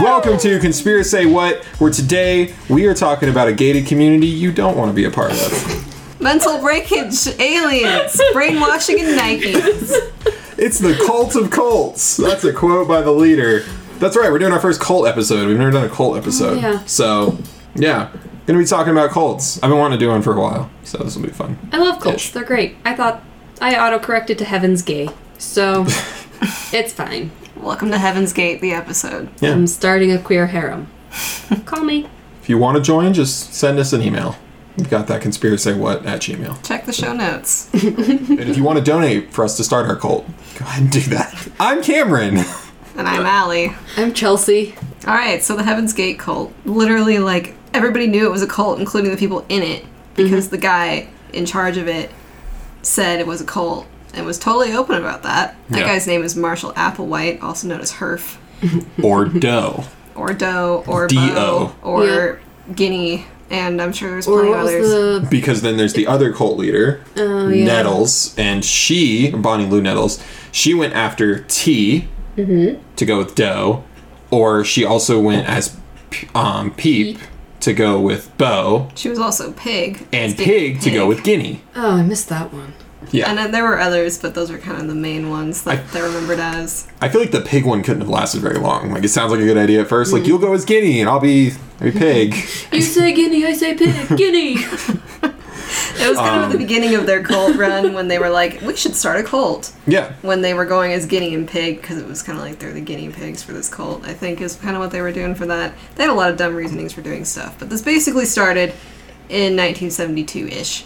Welcome to Conspiracy Say What, where today we are talking about a gated community you don't want to be a part of. Mental breakage, aliens, brainwashing, and Nikes. It's the cult of cults. That's a quote by the leader. That's right, we're doing our first cult episode. We've never done a cult episode. Oh, yeah. So, yeah, gonna be talking about cults. I've been wanting to do one for a while, so this will be fun. I love cults. Ish. They're great. I thought I auto-corrected to Heaven's Gay, so it's fine. Welcome to Heaven's Gate, the episode. Yeah. I'm starting a queer harem. Call me. If you want to join, just send us an email. We've got that conspiracy what at Gmail. Check the show notes. And if you want to donate for us to start our cult, go ahead and do that. I'm Cameron. And I'm Allie. I'm Chelsea. All right, so the Heaven's Gate cult. Literally, like, everybody knew it was a cult, including the people in it, because mm-hmm. the guy in charge of it said it was a cult and was totally open about that. That Yeah. guy's name is Marshall Applewhite, also known as Herf, Or Do. or Do, or D-O. Bo, or Guinea, and I'm sure there's plenty of others. the? Because then there's the other cult leader, Oh yeah. Nettles, and she, Bonnie Lou Nettles, she went after Ti to go with Do, or she also went as um, Peep to go with Bo, She was also Pig. and Speaking Pig to go with Guinea. Oh, I missed that one. Yeah. And then there were others, but those were kind of the main ones that I- they're remembered as. I feel like the pig one couldn't have lasted very long. Like it sounds like a good idea at first. Like you'll go as Guinea and I'll be a pig. You say guinea, I say pig. Guinea. It was kind of Um, at the beginning of their cult run when they were like, we should start a cult. yeah. When they were going as guinea and pig, because it was kind of like they're the guinea pigs for this cult, I think is kind of what they were doing for that. They had a lot of dumb reasonings for doing stuff, but this basically started in 1972 ish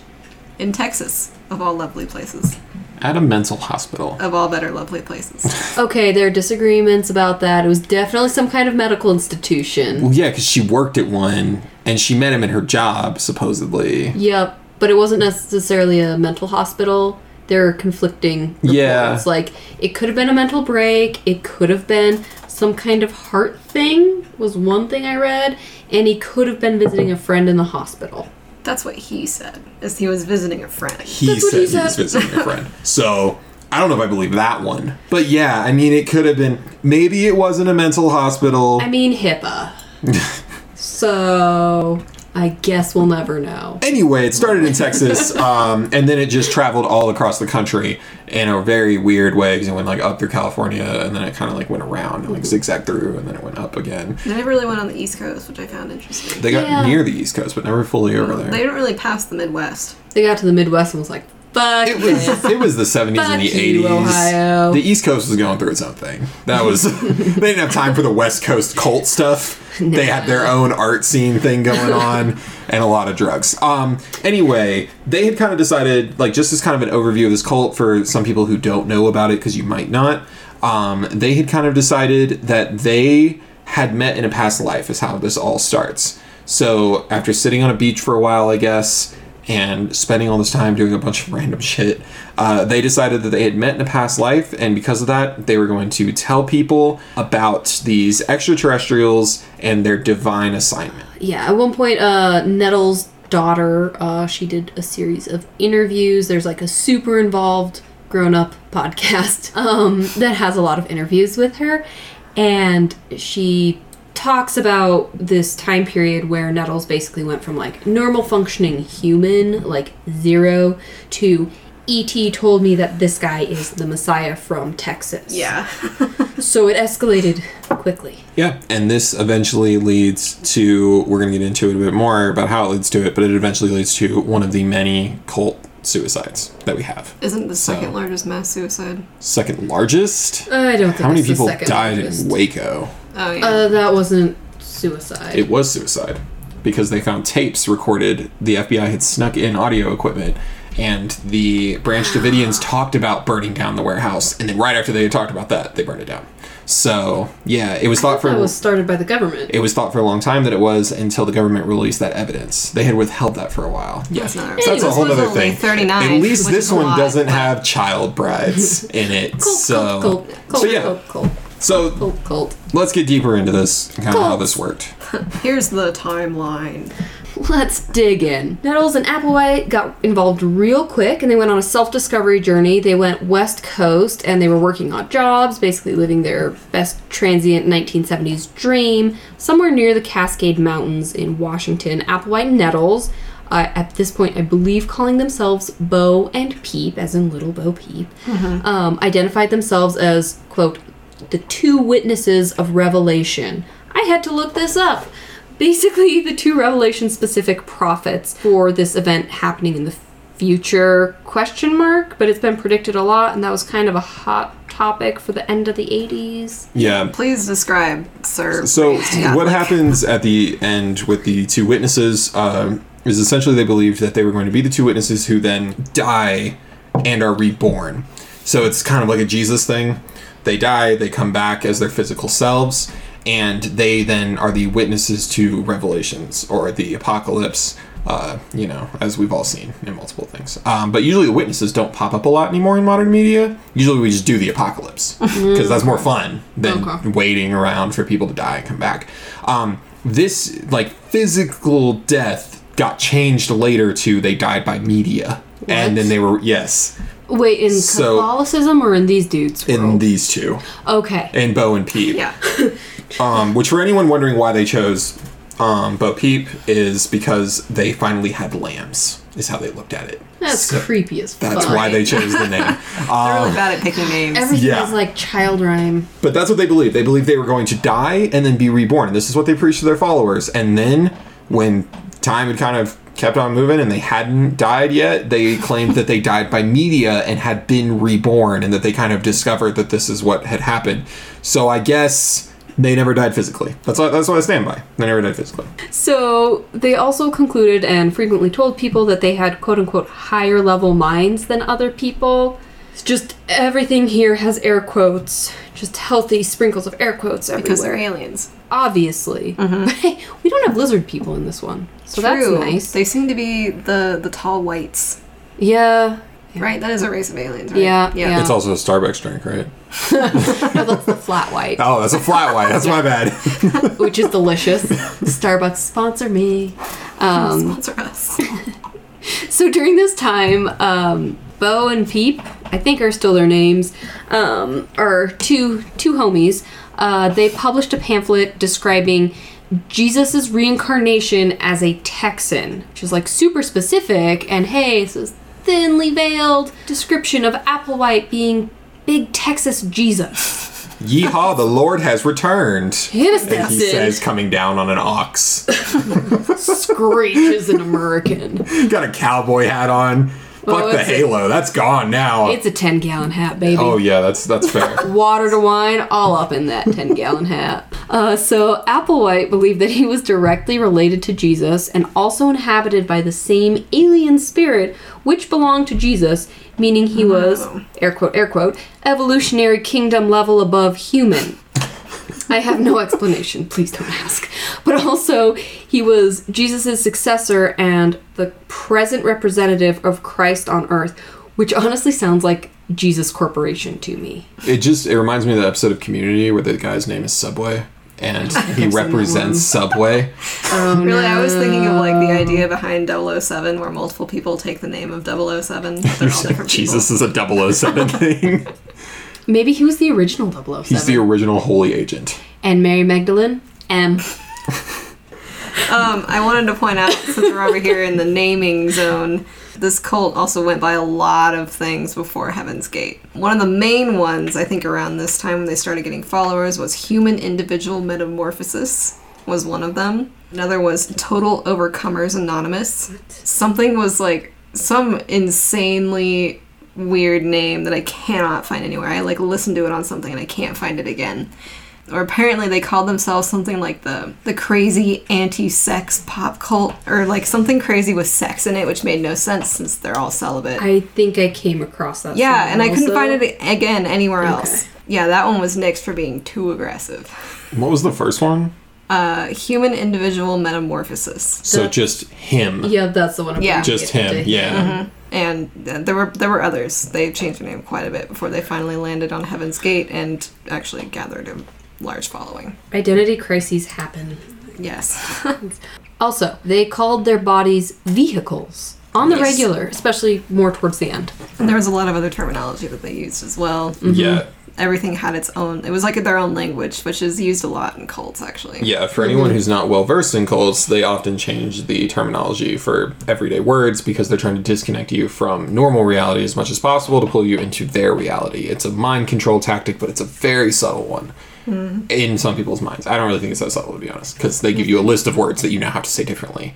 in Texas, of all lovely places. At a mental hospital. Of all better lovely places. Okay, there are disagreements about that. It was definitely some kind of medical institution. Well, yeah, because she worked at one and she met him at her job, supposedly. Yep, but it wasn't necessarily a mental hospital. There are conflicting reports. Yeah. Like it could have been a mental break. It could have been some kind of heart thing. Was one thing I read, and he could have been visiting a friend in the hospital. That's what he said, is he was visiting a friend. He That's what said he he, was visiting a friend. So I don't know if I believe that one. But yeah, I mean, it could have been. Maybe it wasn't a mental hospital. I mean HIPAA. so I guess we'll never know. Anyway, it started in Texas, um, and then it just traveled all across the country in a very weird way because it went like up through California, and then it kind of like went around and like zigzagged through, and then it went up again. They never really went on the East Coast, which I found interesting. They got Yeah. near the East Coast, but never fully over there. They didn't really pass the Midwest. They got to the Midwest and was like, "Fuck It this." was it was the seventies and the eighties. The East Coast was going through its own thing. That was they didn't have time for the West Coast cult stuff. They had their own art scene thing going on and a lot of drugs. Um anyway, they had kind of decided like just as kind of an overview of this cult for some people who don't know about it because you might not. Um they had kind of decided that they had met in a past life is how this all starts. So after sitting on a beach for a while, I guess, and spending all this time doing a bunch of random shit, uh, they decided that they had met in a past life, and because of that, they were going to tell people about these extraterrestrials and their divine assignment. Yeah, at one point, uh, Nettles' daughter, uh, she did a series of interviews. There's like a super involved grown up podcast um, that has a lot of interviews with her. And she talks about this time period where Nettles basically went from like normal functioning human, like zero, to E.T. told me that this guy is the Messiah from Texas. Yeah. So it escalated quickly. Yeah, and this eventually leads to we're going to get into it a bit more about how it leads to it, but it eventually leads to one of the many cult suicides that we have. Isn't the So- second largest mass suicide? Second largest. I don't think How many it's the people second died largest. in Waco? Oh yeah. Uh, that wasn't suicide. It was suicide because they found tapes recorded. The FBI had snuck in audio equipment, and the Branch Davidians talked about burning down the warehouse. And then right after they had talked about that, they burned it down. So yeah, it was thought for that was started by the government. it was thought for a long time that it was until the government released that evidence. They had withheld that for a while. Yeah, That's so that's a whole other thing. 39, At least this one lot, doesn't but- have child brides in it. Cool, so cool, cool, so yeah, cool, cool. So Cult, cult. let's get deeper into this, kind of how Cults. this worked. Here's the timeline. Let's dig in. Nettles and Applewhite got involved real quick and they went on a self discovery journey. They went west coast and they were working odd jobs, basically living their best transient 1970s dream somewhere near the Cascade Mountains in Washington. Applewhite and Nettles, uh, at this point, I believe calling themselves Bo and Peep, as in Little Bo Peep, um, identified themselves as, quote, the two witnesses of Revelation. I had to look this up. Basically, the two Revelation specific prophets for this event happening in the future question mark, but it's been predicted a lot, and that was kind of a hot topic for the end of the 80s. Yeah. Please describe, sir. So Yeah, what happens at the end with the two witnesses um, is essentially they believed that they were going to be the two witnesses who then die and are reborn. So it's kind of like a Jesus thing. They die, they come back as their physical selves, and they then are the witnesses to revelations or the apocalypse. Uh, you know, as we've all seen in multiple things. Um, but usually the witnesses don't pop up a lot anymore in modern media. Usually we just do the apocalypse because that's more fun than Okay. waiting around for people to die and come back. Um, this like physical death got changed later to they died by media, and then they were yes Wait, in So- Catholicism or in these dudes? in these two okay. in Bo and Peep. Yeah. Um, which for anyone wondering why they chose um, Bo Peep is because they finally had lambs. Is how they looked at it. That's So creepy as fuck. That's why they chose the name. They're Um, really bad at picking names. Everything Yeah. is like child rhyme. But that's what they believed. They believed they were going to die and then be reborn. This is what they preached to their followers. And then when time had kind of kept on moving and they hadn't died yet, they claimed that they died by media and had been reborn and that they kind of discovered that this is what had happened. So I guess they never died physically. That's what, that's what I stand by. They never died physically. So they also concluded and frequently told people that they had quote unquote higher level minds than other people. It's just everything here has air quotes, just healthy sprinkles of air quotes everywhere. because they're aliens. Obviously. But mm-hmm. hey, we don't have lizard people in this one. So True. that's nice. They seem to be the the tall whites, yeah. right? That is a race of aliens, right? Yeah, yeah. It's also a Starbucks drink, right? No, that's the flat white, Oh, that's a flat white. That's my bad. which is delicious. Starbucks sponsor me. Um, Sponsor us. So during this time, um, Bo and Peep, I think are still their names, um, are two two homies. Uh, they published a pamphlet describing Jesus' reincarnation as a Texan, which is like super specific. And hey, this is thinly veiled description of Applewhite being big Texas Jesus. Yeehaw, the Lord has returned. Yes, And he says, coming down on an ox. Screeches an American. Got a cowboy hat on. Well, Fuck the it's halo. That's gone now. It's a 10 gallon hat, baby. oh yeah, that's that's fair. water to wine, all up in that 10 gallon hat. Uh, so, Applewhite believed that he was directly related to Jesus and also inhabited by the same alien spirit which belonged to Jesus, meaning he was, air quote, air quote, evolutionary kingdom level above human. I have no explanation. Please don't ask. But also, he was Jesus' successor and the present representative of Christ on earth, which honestly sounds like Jesus Corporation to me. it just it reminds me of the episode of Community where the guy's name is Subway and he seen that one. represents Subway. really, I was thinking of like the oh, idea behind 007 where multiple people take the name of 007. But they're all different Jesus is a 007 thing. Maybe he was the original 007. He's the original holy agent. and Mary Magdalene, M. Um, I wanted to point out, since we're over here in the naming zone, this cult also went by a lot of things before Heaven's Gate. One of the main ones, I think, around this time when they started getting followers was Human Individual Metamorphosis, was one of them. Another was Total Overcomers Anonymous. Something was like some insanely weird name that I cannot find anywhere. I like listened to it on something and I can't find it again or apparently they called themselves something like the the crazy anti-sex pop cult or like something crazy with sex in it which made no sense since they're all celibate I think I came across that. yeah and i couldn't find it again anywhere Okay. else yeah that one was nixed for being too aggressive What was the first one? uh human individual metamorphosis So just him. Yeah, that's the one. I'm Yeah. thinking Just of. him. Yeah. And uh, there were there were others. They changed their name quite a bit before they finally landed on Heaven's Gate and actually gathered a large following. Identity crises happen. Yes. Also, they called their bodies vehicles on the Yes. regular, especially more towards the end. and there was a lot of other terminology that they used as well. Yeah. Everything had its own. It was like their own language, which is used a lot in cults actually. Yeah, for anyone who's not well versed in cults, they often change the terminology for everyday words because they're trying to disconnect you from normal reality as much as possible to pull you into their reality. It's a mind control tactic, but it's a very subtle one mm-hmm. in some people's minds. I don't really think it's that subtle, to be honest, because they give you a list of words that you now have to say differently.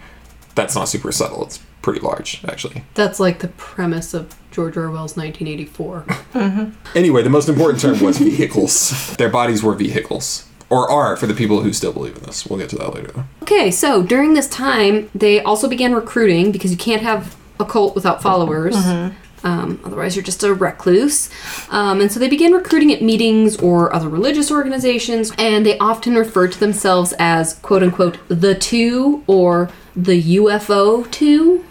That's not super subtle. It's pretty large, actually. That's like the premise of George Orwell's 1984. Mm-hmm. Anyway, the most important term was vehicles. Their bodies were vehicles. Or are for the people who still believe in this. We'll get to that later, though. Okay, so during this time, they also began recruiting because you can't have a cult without followers. Mm-hmm. Um, otherwise, you're just a recluse. Um, and so they began recruiting at meetings or other religious organizations, and they often referred to themselves as quote unquote the two or the UFO 2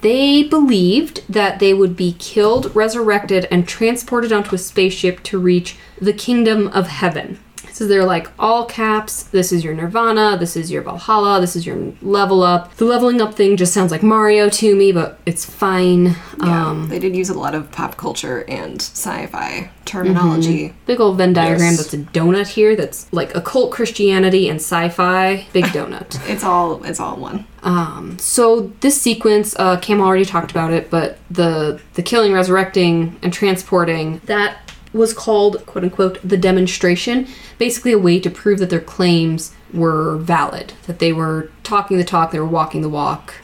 They believed that they would be killed, resurrected, and transported onto a spaceship to reach the kingdom of heaven. So they're like all caps. This is your nirvana. This is your Valhalla. This is your level up. The leveling up thing just sounds like Mario to me, but it's fine. Yeah, Um, they did use a lot of pop culture and sci-fi terminology. big old Venn diagram Yes. that's a donut here. That's like occult Christianity and sci-fi. Big donut. It's all it's all one. Um, so this sequence, uh, Cam already talked about it, but the the killing, resurrecting, and transporting that was called quote unquote the demonstration. Basically, a way to prove that their claims were valid, that they were talking the talk, they were walking the walk.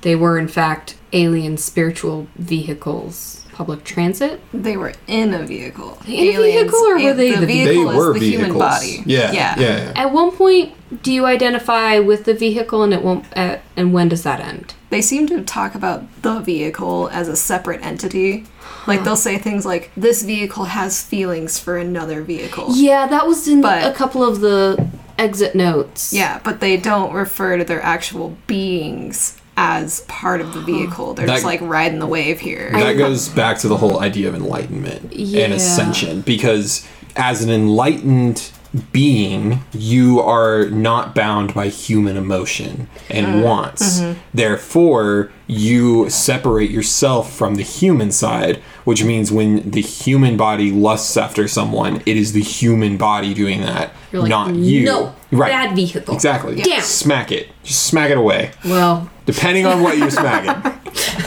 They were in fact alien spiritual vehicles, public transit. They were in a vehicle. In a vehicle, or were they the vehicle? vehicle They were is the vehicles. human body. Yeah, yeah. yeah, yeah. At one point, do you identify with the vehicle, and it won't? Uh, and when does that end? They seem to talk about the vehicle as a separate entity. Like they'll say things like, "This vehicle has feelings for another vehicle." Yeah, that was in But- a couple of the exit notes. Yeah, but they don't refer to their actual beings as part of the vehicle. They're just That- like riding the wave here. that goes back to the whole idea of enlightenment Yeah. and ascension because as an enlightened being you are not bound by human emotion and mm-hmm. wants. Mm-hmm. Therefore you separate yourself from the human side which means when the human body lusts after someone it is the human body doing that like, not you. No, right. bad vehicle. exactly. Damn. smack it. Just smack it away. Well, depending on what you're smacking.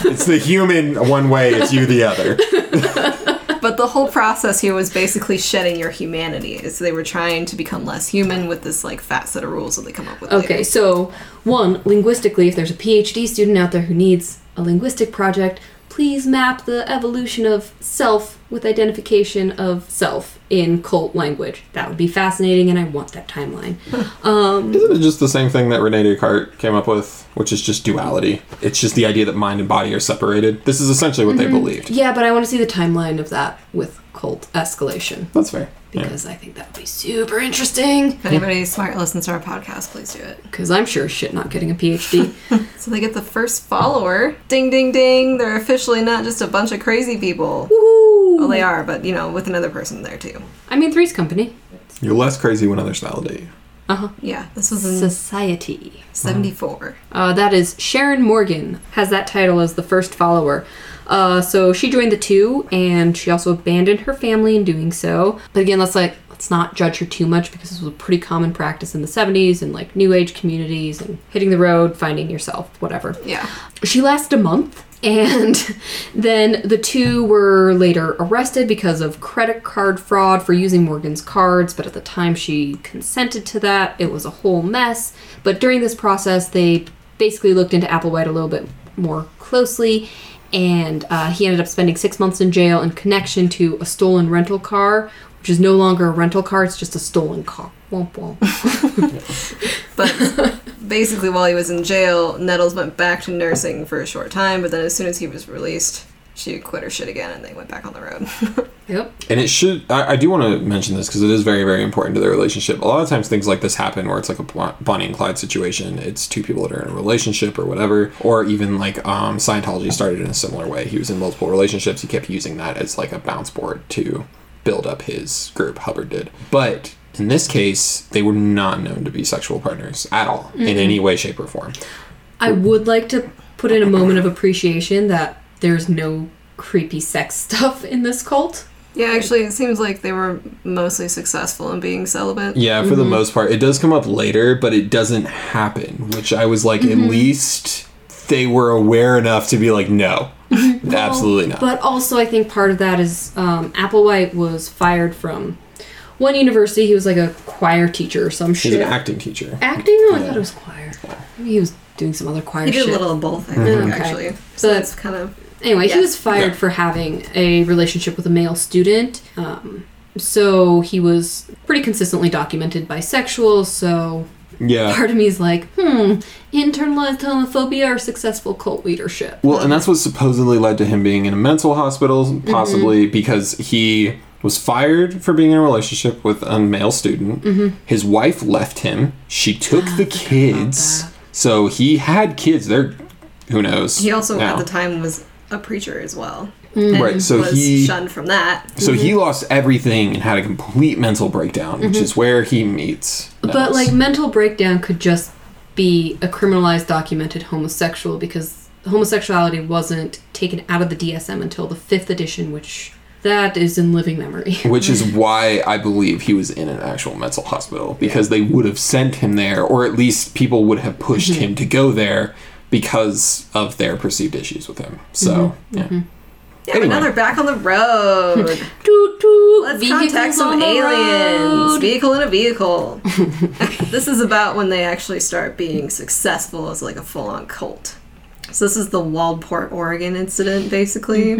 It's the human one way it's you the other But the whole process here was basically shedding your humanity. Is they were trying to become less human with this like fat set of rules that they come up with. okay. later. So, one, linguistically, if there's a PhD student out there who needs a linguistic project, please map the evolution of self with identification of self in cult language. That would be fascinating, and I want that timeline. Um, Isn't it just the same thing that Rene Descartes came up with, which is just duality? It's just the idea that mind and body are separated. This is essentially what they believed. yeah, but I want to see the timeline of that with cult escalation That's fair. Yeah. because I think that would be super interesting. If anybody smart listens to our podcast, please do it. Because I'm sure shit not getting a PhD. So they get the first follower. Ding, ding, ding. They're officially not just a bunch of crazy people. Woohoo! Well, they are, but you know, with another person there too. I mean, Three's Company. You're less crazy when others validate you. Uh huh. Yeah, this was in Society. 74. Uh, that is Sharon Morgan has that title as the first follower. Uh, so she joined the two, and she also abandoned her family in doing so. But again, let's like let's not judge her too much because this was a pretty common practice in the 70s and like new age communities and hitting the road, finding yourself, whatever. Yeah. She lasted a month, and then the two were later arrested because of credit card fraud for using Morgan's cards. But at the time she consented to that, it was a whole mess. But during this process, they basically looked into Applewhite a little bit more closely. And uh, he ended up spending six months in jail in connection to a stolen rental car, which is no longer a rental car, it's just a stolen car. Womp womp. But basically, while he was in jail, Nettles went back to nursing for a short time, but then as soon as he was released, she quit her shit again, and they went back on the road. Yep. And it should. I, I do want to mention this because it is very, very important to their relationship. A lot of times, things like this happen where it's like a Bl- Bonnie and Clyde situation. It's two people that are in a relationship or whatever, or even like um, Scientology started in a similar way. He was in multiple relationships. He kept using that as like a bounce board to build up his group. Hubbard did, but in this case, they were not known to be sexual partners at all in any way, shape, or form. I would like to put in a moment of appreciation that there's no creepy sex stuff in this cult. yeah, actually, it seems like they were mostly successful in being celibate. Yeah, for the mm-hmm. most part, it does come up later, but it doesn't happen. Which I was like, at mm-hmm. least they were aware enough to be like, no, absolutely not. But also, I think part of that is um, Applewhite was fired from one university. He was like a choir teacher or some She's shit. an acting teacher. Acting? Oh, I thought it was choir. Maybe he was doing some other choir He did shit. a little of both, I mm-hmm. think, Okay. actually. So But- that's kind of Anyway, he was fired Yeah. for having a relationship with a male student. Um, so he was pretty consistently documented bisexual. So Yeah. part of me is like, hmm, internalized homophobia or successful cult leadership? Well, and that's what supposedly led to him being in a mental hospital, possibly Mm-hmm. because he was fired for being in a relationship with a male student. Mm-hmm. His wife left him. She took the kids. So he had kids. They're, who knows? He also now. at the time was a preacher as well. Mm-hmm. And Right, so was he- shunned from that. So he lost everything and had a complete mental breakdown, which is where he meets. Mm-hmm. But like mental breakdown could just be a criminalized documented homosexual because homosexuality wasn't taken out of the DSM until the fifth edition, which that is in living memory. which is why I believe he was in an actual mental hospital because they would have sent him there, or at least people would have pushed Mm-hmm. him to go there because of their perceived issues with him. So Mm-hmm. yeah, Yeah, Anyway. but now they're back on the road. Toot toot. Let's Vehicles contact some on aliens. Vehicle in a vehicle. this is about when they actually start being successful as like a full on cult. So this is the Waldport, Oregon incident, basically,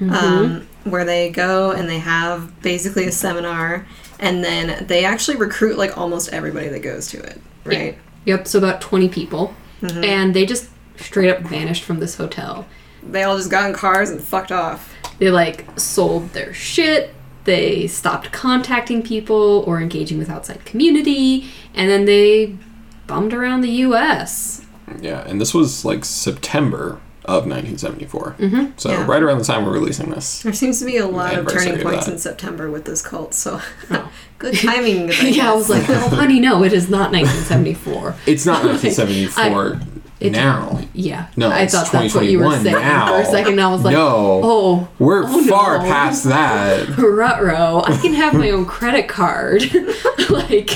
Mm-hmm. Um, where they go and they have basically a seminar, and then they actually recruit like almost everybody that goes to it, right? Yep, so about 20 people. Mm-hmm. And they just straight up vanished from this hotel. They all just got in cars and fucked off. They like sold their shit, they stopped contacting people or engaging with outside community, and then they bummed around the US. yeah, and this was like September of 1974. Mm-hmm. So Yeah. right around the time we're releasing this. There seems to be a lot of turning points that. in September with this cult, so Oh. good timing. I yeah, I was like, oh, honey, no, it is not 1974. It's not 1974 it- now. Yeah. No, I it's thought that's what you were saying now. for a second. I was like, no, oh, we're oh, far no. past that. Rutro, I can have my own credit card. like,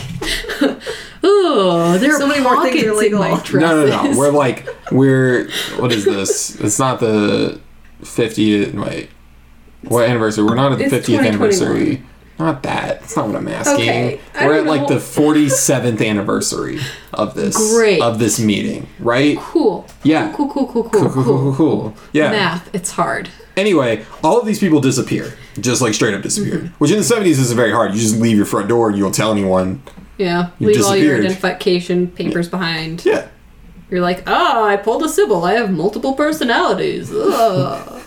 oh, there are So many more things are pockets in legal. my No, dresses. No, no, no. We're like we're what is this? It's not the 50th. Wait, what anniversary? We're not at the It's 50th anniversary. Not that. That's not what I'm asking. Okay, We're don't at like the 47th anniversary of this Great. of this meeting, right? Cool. Yeah. Cool, cool, cool, cool, Cool, cool, cool, cool, cool. Yeah. Math, it's hard. Anyway, all of these people disappear, just like straight up disappear. Mm-hmm. Which in the 70s is very hard. You just leave your front door and you don't tell anyone. Yeah. You Leave all your disappeared. identification papers behind. Yeah. You're like, oh, I pulled a Sybil. I have multiple personalities. Ugh.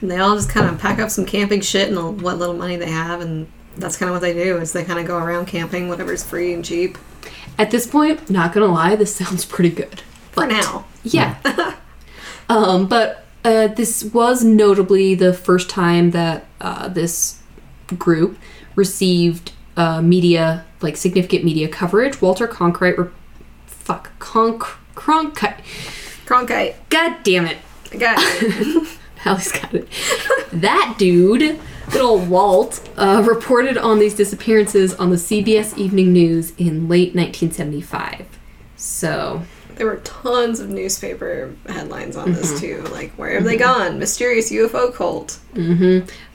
And they all just kind of pack up some camping shit and what little money they have, and that's kind of what they do. Is they kind of go around camping, whatever's free and cheap At this point, not gonna lie, this sounds pretty good. for But- now. Yeah. um, but uh, this was notably the first time that uh, this group received uh, media, like significant media coverage. Walter Cronkite, re- fuck, Conk, Cronkite. Cronkite, God damn it. I got it. Allie's got it. that dude, good old Walt, uh, reported on these disappearances on the CBS Evening News in late 1975. So, there were tons of newspaper headlines on this Mm-hmm. too. Like, where have they gone? Mysterious UFO cult.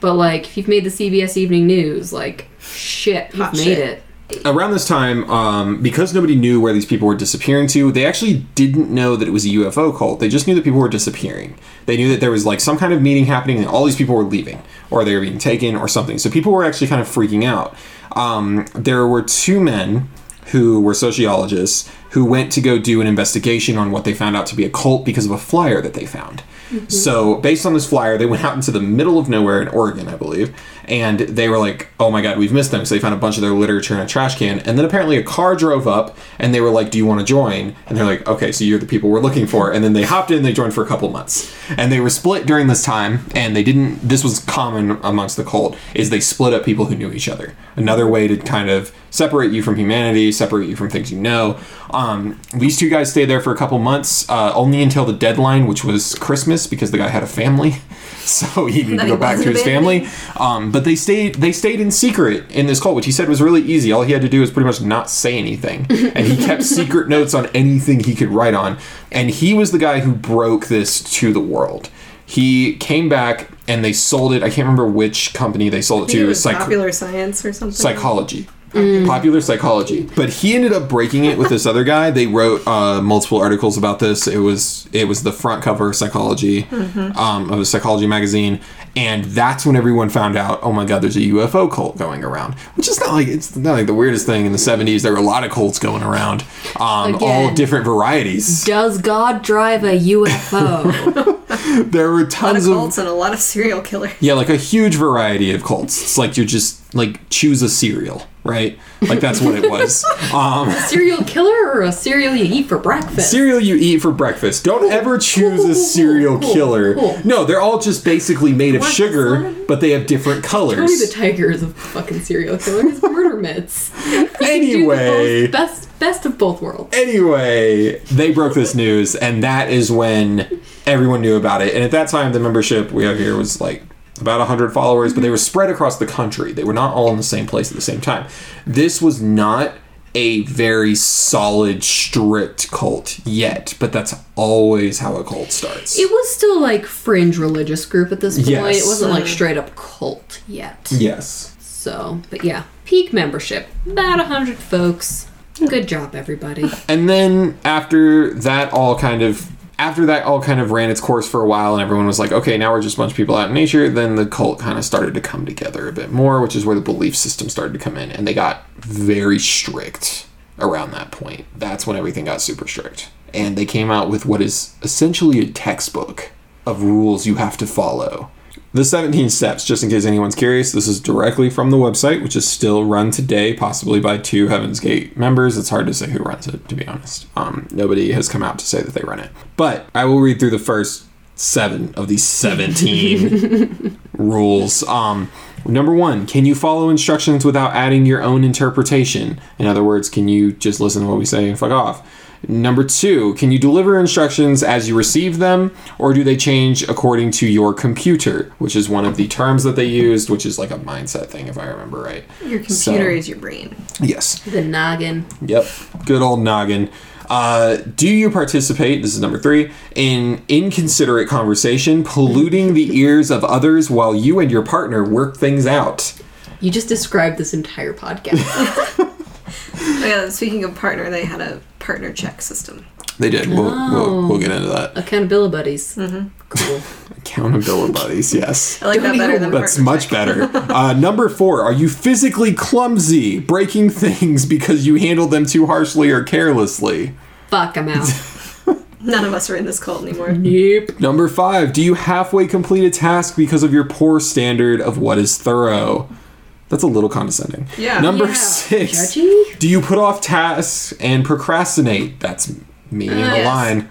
but like, if you've made the CBS Evening News, like, shit, you've Hot made shit. it. Around this time, um, because nobody knew where these people were disappearing to, they actually didn't know that it was a UFO cult. They just knew that people were disappearing. They knew that there was like some kind of meeting happening and all these people were leaving, or they were being taken, or something. So people were actually kind of freaking out. Um, there were two men who were sociologists who went to go do an investigation on what they found out to be a cult because of a flyer that they found. So, based on this flyer, they went out into the middle of nowhere in Oregon, I believe, and they were like, "Oh my god, we've missed them." So they found a bunch of their literature in a trash can, and then apparently a car drove up, and they were like, "Do you want to join?" And they're like, "Okay, so you're the people we're looking for." And then they hopped in, they joined for a couple months, and they were split during this time, and they didn't. This was common amongst the cult is they split up people who knew each other. Another way to kind of separate you from humanity, separate you from things you know. Um, these two guys stayed there for a couple months, uh, only until the deadline, which was Christmas, because the guy had a family, so he needed to go back to his family. Um, but they stayed they stayed in secret in this cult, which he said was really easy. All he had to do was pretty much not say anything, and he kept secret notes on anything he could write on. And he was the guy who broke this to the world. He came back and they sold it. I can't remember which company they sold it to. it was Psych- popular science or something. psychology. Popular psychology, but he ended up breaking it with this other guy. They wrote uh, multiple articles about this. It was it was the front cover of Psychology um, of a Psychology magazine, and that's when everyone found out. Oh my God, there's a UFO cult going around. Which is not like it's not like the weirdest thing in the '70s. There were a lot of cults going around, um, all different varieties. Does God drive a UFO? There were A lot of tons of cults and a lot of serial killers. Yeah, like a huge variety of cults. It's like you're just like choose a cereal, right? Like that's what it was. Um, serial killer or a cereal you eat for breakfast? cereal you eat for breakfast. Don't ever choose a serial Cool, killer. No, they're all just basically made of sugar, but they have different colors. Tony the. Tiger is a fucking serial killer. It's murder myths. You do the Anyway, best best of both worlds. anyway, they broke this news, and that is when everyone knew about it. And at that time, the membership we have here was like about 100 followers, but they were mm-hmm. spread across the country. They were not all in the same place at the same time. This was not a very solid, strict cult yet, but that's always how a cult starts. It was still like fringe religious group at this point. Yes. It wasn't like uh-huh. straight up cult yet. yes. So, but yeah, peak membership, about a hundred folks. Good job, everybody. And then after that all kind of after that all kind of ran its course for a while and everyone was like, okay, now we're just a bunch of people out in nature, then the cult kind of started to come together a bit more, which is where the belief system started to come in. And they got very strict around that point. That's when everything got super strict. And they came out with what is essentially a textbook of rules you have to follow. The 17 steps, just in case anyone's curious, this is directly from the website, which is still run today, possibly by two Heaven's Gate members. It's hard to say who runs it, to be honest. Um, nobody has come out to say that they run it. But I will read through the first seven of these 17 rules. Um, number one, can you follow instructions without adding your own interpretation? In other words, can you just listen to what we say and fuck off? Number two, can you deliver instructions as you receive them, or do they change according to your computer? Which is one of the terms that they used, which is like a mindset thing, if I remember right. Your computer So- is your brain. Yes. The noggin. Yep. Good old noggin. Uh, do you participate, this is number three, in inconsiderate conversation, polluting the ears of others while you and your partner work things out? You just described this entire podcast. Oh, yeah, speaking of partner, they had a partner check system. They did. We'll, we'll, we'll get into that. Accountability buddies. Mm-hmm. Cool. Accountability buddies, yes. I like that better than That's much check. better. Uh, number four, are you physically clumsy, breaking things because you handle them too harshly or carelessly? Fuck, I'm out. None of us are in this cult anymore. Nope. Number five, do you halfway complete a task because of your poor standard of what is thorough? That's a little condescending. Yeah. Number Yeah. six, Judgy? do you put off tasks and procrastinate? That's me in a uh, yes. line.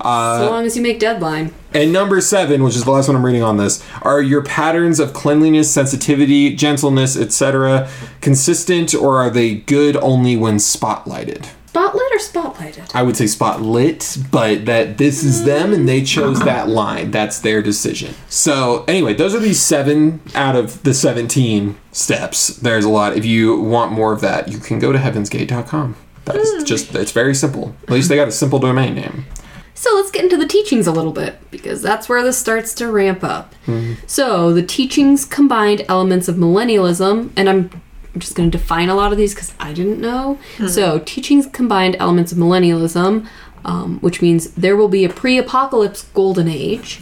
Uh, so long as you make deadline. And number seven, which is the last one I'm reading on this, are your patterns of cleanliness, sensitivity, gentleness, etc. consistent or are they good only when spotlighted? Spotlit or spotlighted? I would say spotlit, but that this is them and they chose that line. That's their decision. So, anyway, those are these seven out of the 17 steps. There's a lot. If you want more of that, you can go to heavensgate.com. That's hmm. just, it's very simple. At least they got a simple domain name. So let's get into the teachings a little bit because that's where this starts to ramp up. Hmm. So the teachings combined elements of millennialism, and I'm I'm just going to define a lot of these because I didn't know. So teachings combined elements of millennialism, um, which means there will be a pre-apocalypse golden age,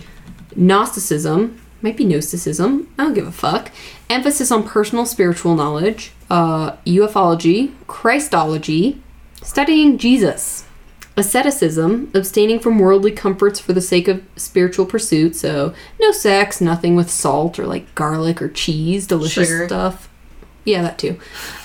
Gnosticism, might be Gnosticism, I don't give a fuck, emphasis on personal spiritual knowledge, uh, ufology, Christology, studying Jesus, Asceticism, abstaining from worldly comforts for the sake of spiritual pursuit. So, no sex, nothing with salt or like garlic or cheese, delicious Sugar. stuff. Yeah, that too.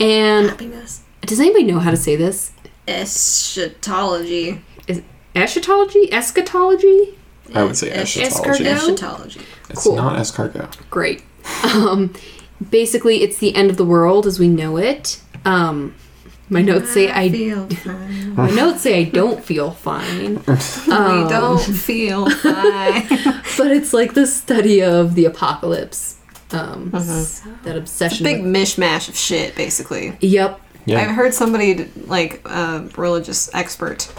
and Happiness. does anybody know how to say this? Eschatology. Is eschatology? Eschatology? I would say Es- eschatology. Eschatology. It's Cool. not escargot. Great. Um, basically, it's the end of the world as we know it. Um, my notes say I. feel fine. My notes say I don't feel fine, we don't feel fine. but it's like the study of the apocalypse. Um, s- mm-hmm. that obsession. Big with- mishmash of shit, basically. yep. Yeah. I've heard somebody, like a religious expert,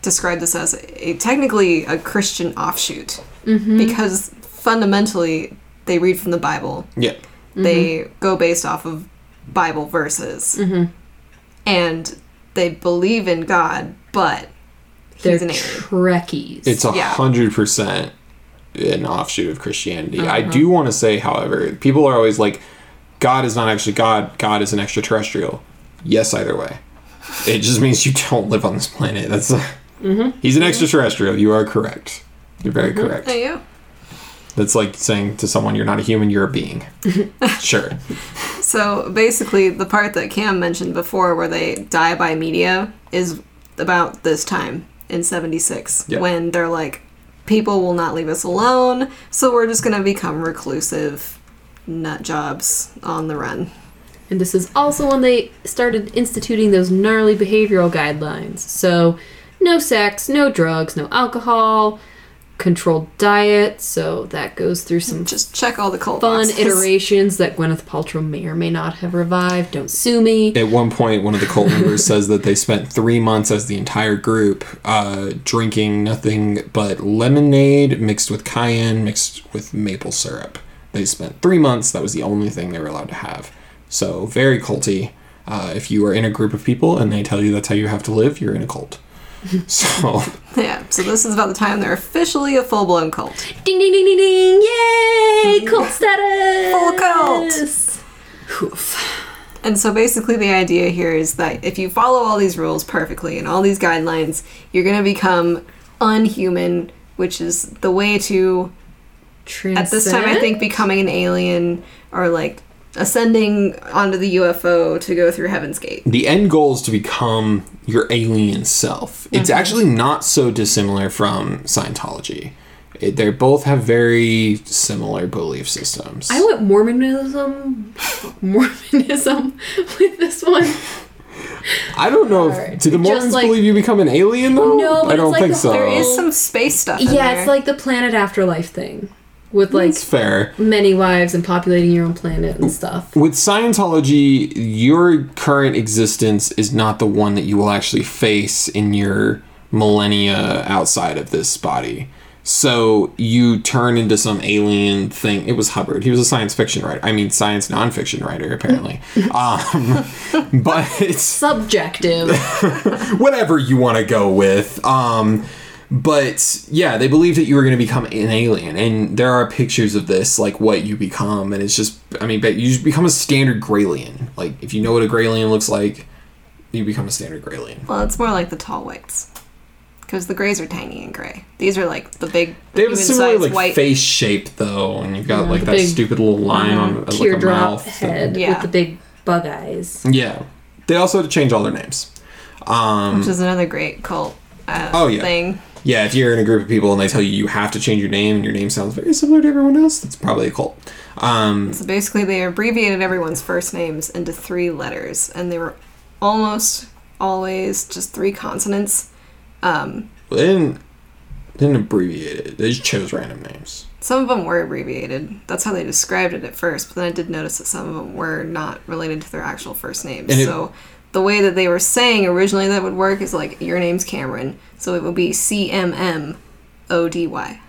describe this as a, technically a Christian offshoot mm-hmm. because fundamentally they read from the Bible. yeah. They mm-hmm. go based off of Bible verses, and they believe in God, but They're an alien. Trekkies. It's a hundred percent an offshoot of Christianity. I Uh-huh. do want to say, however, people are always like, God is not actually God. God is an extraterrestrial. Yes, either way. It just means you don't live on this planet. That's Mm-hmm. he's an extraterrestrial. You are correct. You're very correct. There you. That's like saying to someone, "You're not a human. You're a being." sure. So basically, the part that Cam mentioned before, where they die by media, is about this time in '76 Yeah. when they're like, people will not leave us alone, so we're just gonna become reclusive nut jobs on the run. And this is also when they started instituting those gnarly behavioral guidelines. So, no sex, no drugs, no alcohol, controlled diet. So that goes through some Just check all the cult fun boxes. iterations that Gwyneth Paltrow may or may not have revived. Don't sue me. At one point, one of the cult members says that they spent three months as the entire group uh, drinking nothing but lemonade mixed with cayenne, mixed with maple syrup. They spent three months. That was the only thing they were allowed to have. So, very culty. Uh, if you are in a group of people and they tell you that's how you have to live, you're in a cult. So, Yeah, so this is about the time they're officially a full blown cult. Ding ding ding ding ding! Yay! Cult status! Full cult. Oof. And so basically, the idea here is that if you follow all these rules perfectly and all these guidelines, you're going to become unhuman, which is the way to, at this time, I think, becoming an alien or like ascending onto the UFO to go through Heaven's Gate. the end goal is to become your alien self. It's mm-hmm. actually not so dissimilar from Scientology. It, they both have very similar belief systems. I went Mormonism, Mormonism with this one. I don't know if do the Just Mormons like- believe you become an alien though. No, but I don't it's like think the- so. There is some space stuff. In Yeah, there. it's like the planet afterlife thing, with like It's fair. many wives and populating your own planet and stuff. With Scientology, your current existence is not the one that you will actually face in your millennia outside of this body. So you turn into some alien thing. It was Hubbard. He was a science fiction writer. I mean, science nonfiction writer, apparently. um, but it's Subjective. whatever you want to go with. Um, but yeah, they believe that you were going to become an alien, and there are pictures of this, like what you become, and it's just, I mean, but you just become a standard Graylien. Like if you know what a Graylien looks like, you become a standard Graylien. well, it's more like the tall whites. Because the grays are tiny and gray. These are like the big, They have a similar like white. face shape though, and you've got Yeah, like that big, stupid little line on like a Teardrop mouth. head Yeah. with the big bug eyes. Yeah, they also had to change all their names. Um, which is another great cult uh, Oh, yeah. thing. Yeah, if you're in a group of people and they tell you you have to change your name and your name sounds very similar to everyone else, that's probably a cult. Um, So basically, they abbreviated everyone's first names into three letters, and they were almost always just three consonants. Um, they didn't, they didn't abbreviate it. They just chose random names. some of them were abbreviated. That's how they described it at first, but then I did notice that some of them were not related to their actual first names. And it- so the way that they were saying originally that would work is like your name's Cameron, so it would be C M M O D Y,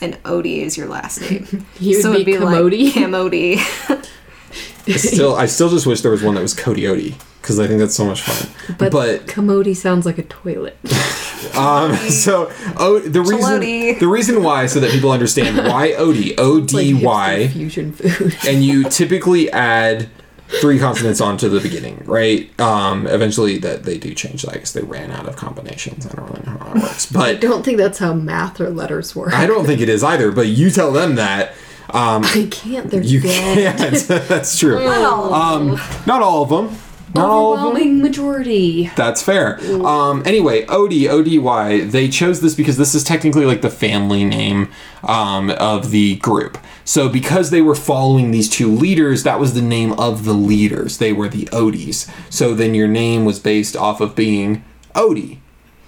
and Odie is your last name. You so would it'd be be Commodie. like Camody. I still, I still just wish there was one that was Cody Coyote because I think that's so much fun. But, But- commodie sounds like a toilet. Um, so oh, the reason Chalote. the reason why so that people understand why Odie O It's like D hipster Y fusion food. and you typically add three consonants onto the beginning, right? Um, eventually, that they do change. I guess they ran out of combinations. I don't really know how that works, but I don't think that's how math or letters work. I don't think it is either. But you tell them that. Um, I can't. They're you dead. can't. That's true. Oh. Um, not all of them. Not all of them. Overwhelming majority. That's fair. Um, anyway, OD, ODY, they chose this because this is technically like the family name um, of the group. So because they were following these two leaders, that was the name of the leaders. They were the Odies. So then your name was based off of being Odie.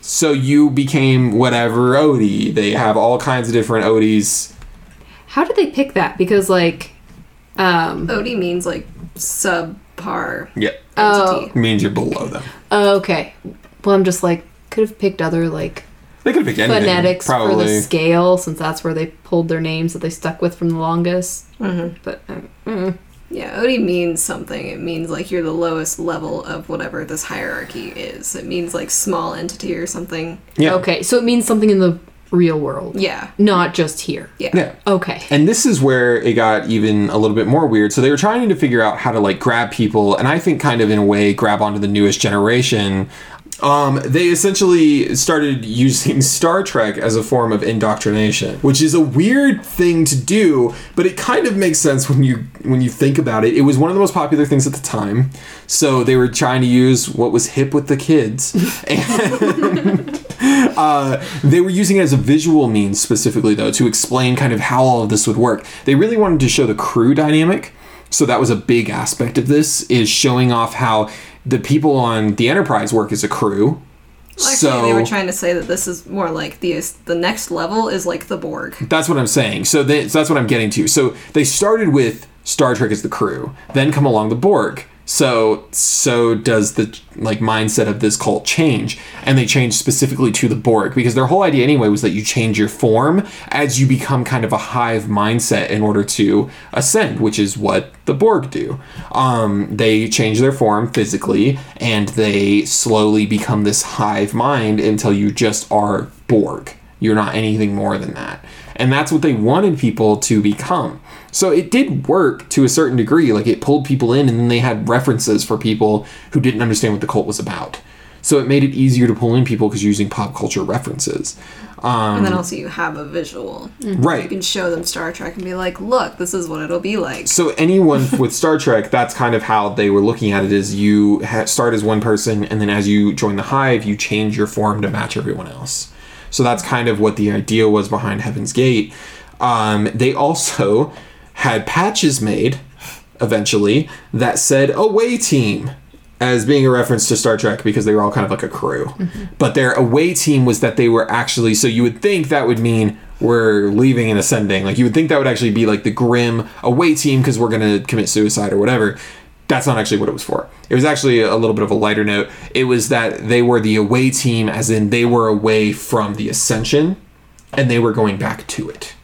So you became whatever Odie. They have all kinds of different Odies. How did they pick that? Because like, um, Odie means like subpar Yep. Oh. Means you're below them. okay. Well, I'm just like could have picked other like They could have picked anything. phonetics for probably. the scale since that's where they pulled their names that they stuck with from the longest. Mm-hmm. But um, mm. Yeah, Odie means something. It means like you're the lowest level of whatever this hierarchy is. It means like small entity or something. yeah. okay, so it means something in the real world, Yeah. not just here. Yeah. Yeah. Okay. And this is where it got even a little bit more weird. So they were trying to figure out how to like grab people, and I think kind of in a way grab onto the newest generation. Um, they essentially started using Star Trek as a form of indoctrination, which is a weird thing to do, but it kind of makes sense when you when you think about it. It was one of the most popular things at the time, so they were trying to use what was hip with the kids, and uh, they were using it as a visual means specifically though to explain kind of how all of this would work they really wanted to show the crew dynamic so that was a big aspect of this is showing off how the people on the enterprise work as a crew Actually, so they were trying to say that this is more like the the next level is like the Borg. That's what I'm saying. So, they, so that's what I'm getting to. So they started with Star Trek as the crew, then come along the Borg. So so does the like mindset of this cult change, and they change specifically to the Borg because their whole idea anyway was that you change your form as you become kind of a hive mindset in order to ascend, which is what the Borg do. Um, they change their form physically, and they slowly become this hive mind until you just are Borg. You're not anything more than that. And that's what they wanted people to become. So it did work to a certain degree. Like it pulled people in, and then they had references for people who didn't understand what the cult was about. So it made it easier to pull in people because you're using pop culture references. Um, And then also you have a visual. You right. You can show them Star Trek and be like, look, this is what it'll be like. So anyone with Star Trek, that's kind of how they were looking at it. Is you ha- start as one person, and then as you join the hive, you change your form to match everyone else. So that's kind of what the idea was behind Heaven's Gate. Um, they also had patches made eventually that said oh, away team as being a reference to Star Trek because they were all kind of like a crew. Mm-hmm. But their away team was that they were actually so you would think that would mean we're leaving and ascending. Like you would think that would actually be like the grim away team because we're going to commit suicide or whatever. That's not actually what it was for. It was actually a little bit of a lighter note. It was that they were the away team as in they were away from the ascension and they were going back to it.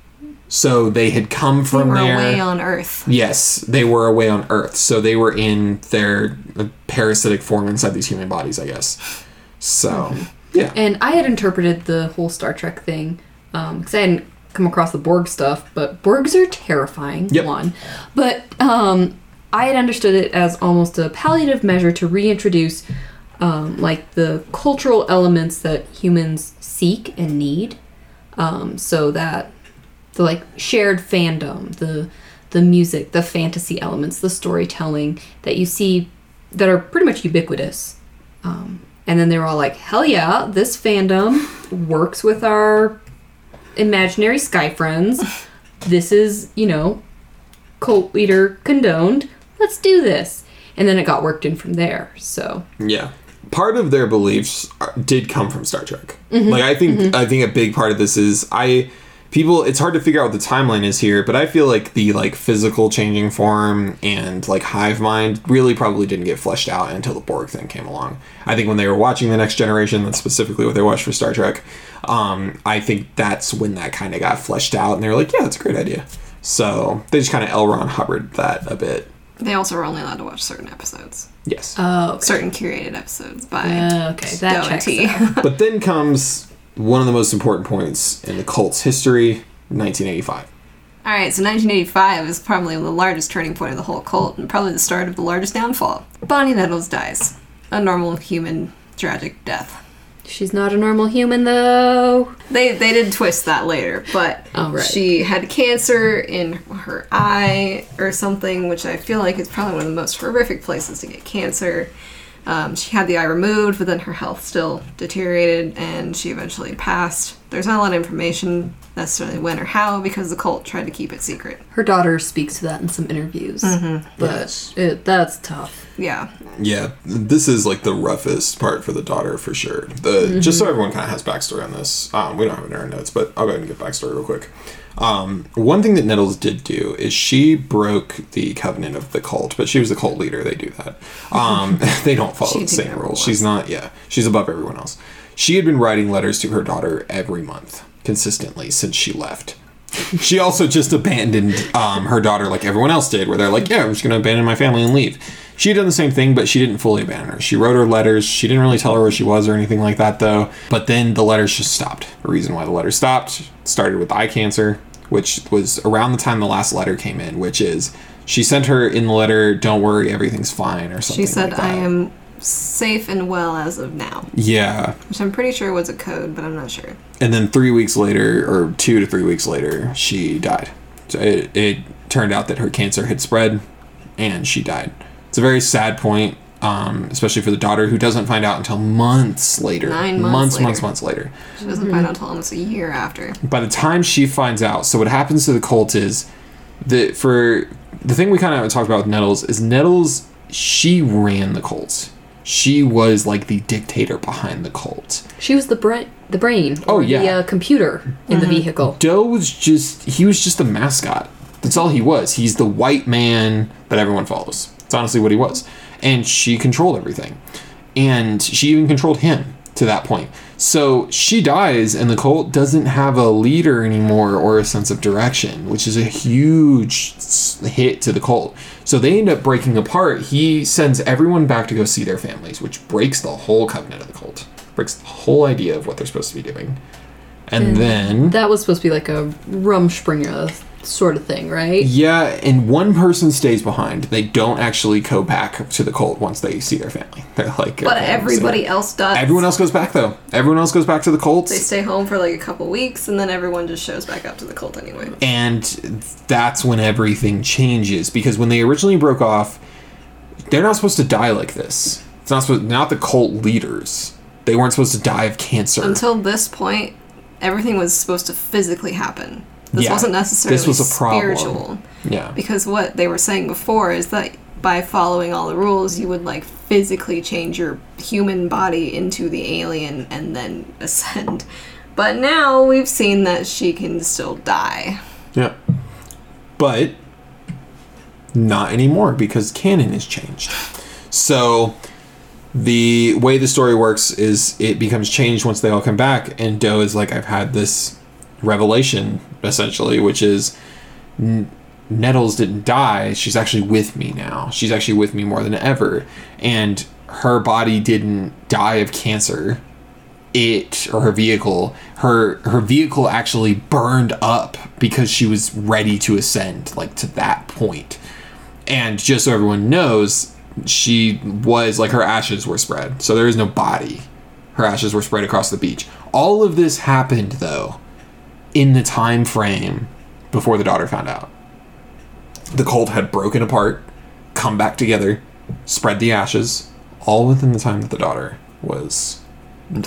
So they had come from We're there. away on Earth. Yes, they were away on Earth, so they were in their uh, parasitic form inside these human bodies, I guess. So, Mm-hmm. yeah, And I had interpreted the whole Star Trek thing because I hadn't come across the Borg stuff, but Borgs are terrifying. Yep. One, but um, I had understood it as almost a palliative measure to reintroduce um, like the cultural elements that humans seek and need, um, so that the like shared fandom, the the music, the fantasy elements, the storytelling that you see that are pretty much ubiquitous. Um, and then they were all like, hell yeah, this fandom works with our imaginary sky friends. This is, you know, cult leader condoned. Let's do this. And then it got worked in from there. So, yeah. Part of their beliefs are, did come from Star Trek. Like I think, I think a big part of this is I people. It's hard to figure out what the timeline is here, but I feel like the like physical changing form and like hive mind really probably didn't get fleshed out until the Borg thing came along. I think when they were watching the Next Generation, that's specifically what they watched for Star Trek. Um, I think that's when that kind of got fleshed out, and they were like, "Yeah, that's a great idea." So they just kind of elron Ron Hubbard that a bit. They also were only allowed to watch certain episodes, Yes. oh, certain curated episodes by Uh, okay, that Stowe and checks out. but then comes one of the most important points in the cult's history 1985 All right, so 1985 is probably the largest turning point of the whole cult, and probably the start of the largest downfall. Bonnie Nettles dies, a normal human tragic death. She's not a normal human though. They they did twist that later, but Oh, right. she had cancer in her eye or something, which I feel like is probably one of the most horrific places to get cancer. Um, she had the eye removed, but then her health still deteriorated, and she eventually passed. There's not a lot of information necessarily when or how because the cult tried to keep it secret. Her daughter speaks to that in some interviews, but it, that's tough. Yeah, Yeah, this is like the roughest part for the daughter for sure. The just so everyone kind of has backstory on this. Um, we don't have it in our notes, but I'll go ahead and get backstory real quick. Um, one thing that Nettles did do is she broke the covenant of the cult, but she was the cult leader. They do that. Um, they don't follow the same rules. She's not. Yeah, she's above everyone else. She had been writing letters to her daughter every month consistently since she left. She also just abandoned um, her daughter like everyone else did, where they're like, "Yeah, I'm just gonna abandon my family and leave." She had done the same thing, but she didn't fully abandon her. She wrote her letters. She didn't really tell her where she was or anything like that, though. But then the letters just stopped. The reason why the letters stopped started with eye cancer, which was around the time the last letter came in, which is she sent her in the letter, "Don't worry, everything's fine," or something. she said, like. "I am safe and well as of now," Yeah, which I'm pretty sure was a code, but I'm not sure. and then three weeks later, or two to three weeks later, she died. So it, it turned out that her cancer had spread, and she died. It's a very sad point, um, especially for the daughter who doesn't find out until months later. Nine months months, later. months, months later. She doesn't find out until almost a year after. By the time she finds out, so what happens to the cult is that for the thing we kind of talked about with Nettles is Nettles she ran the cult. She was like the dictator behind the cult. She was the brain, the brain, Oh, or yeah. the uh, computer in the vehicle. Doe was just he was just a mascot. That's all he was. He's the white man that everyone follows. It's honestly what he was. And she controlled everything. And she even controlled him to that point. So she dies and the cult doesn't have a leader anymore or a sense of direction, which is a huge hit to the cult. So they end up breaking apart. He sends everyone back to go see their families, which breaks the whole covenant of the cult. Breaks the whole idea of what they're supposed to be doing. And then That was supposed to be like a Rumspringa sort of thing, right? Yeah, and one person stays behind. They don't actually go back to the cult once they see their family. They're like, But everybody else does. Everyone else goes back though. Everyone else goes back to the cult. They stay home for like a couple weeks, and then everyone just shows back up to the cult anyway. and that's when everything changes. Because when they originally broke off, they're not supposed to die like this. It's not supposed. Not the cult leaders. They weren't supposed to die of cancer. Until this point, everything was supposed to physically happen. This Yeah, wasn't necessarily this was a problem. spiritual. yeah. Because what they were saying before is that by following all the rules, you would like physically change your human body into the alien and then ascend. But now we've seen that she can still die. Yeah. But not anymore because canon has changed. So the way the story works is it becomes changed once they all come back and Doe is like I've had this revelation essentially which is N- Nettles didn't die. She's actually with me now. She's actually with me more than ever. And her body didn't die of cancer. It or her vehicle her her vehicle actually burned up because she was ready to ascend like to that point. And just so everyone knows she was like her ashes were spread. So there is no body. Her ashes were spread across the beach. All of this happened though in the time frame before the daughter found out the cult had broken apart come back together spread the ashes all within the time that the daughter was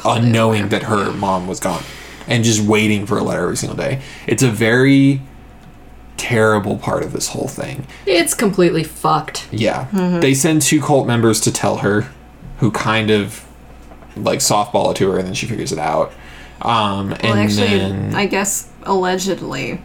unknowing that her mom was gone and just waiting for a letter every single day. It's a very terrible part of this whole thing. It's completely fucked. Yeah. Mm-hmm. They send two cult members to tell her who kind of like softball it to her and then she figures it out. Um and Well, actually, then I guess allegedly,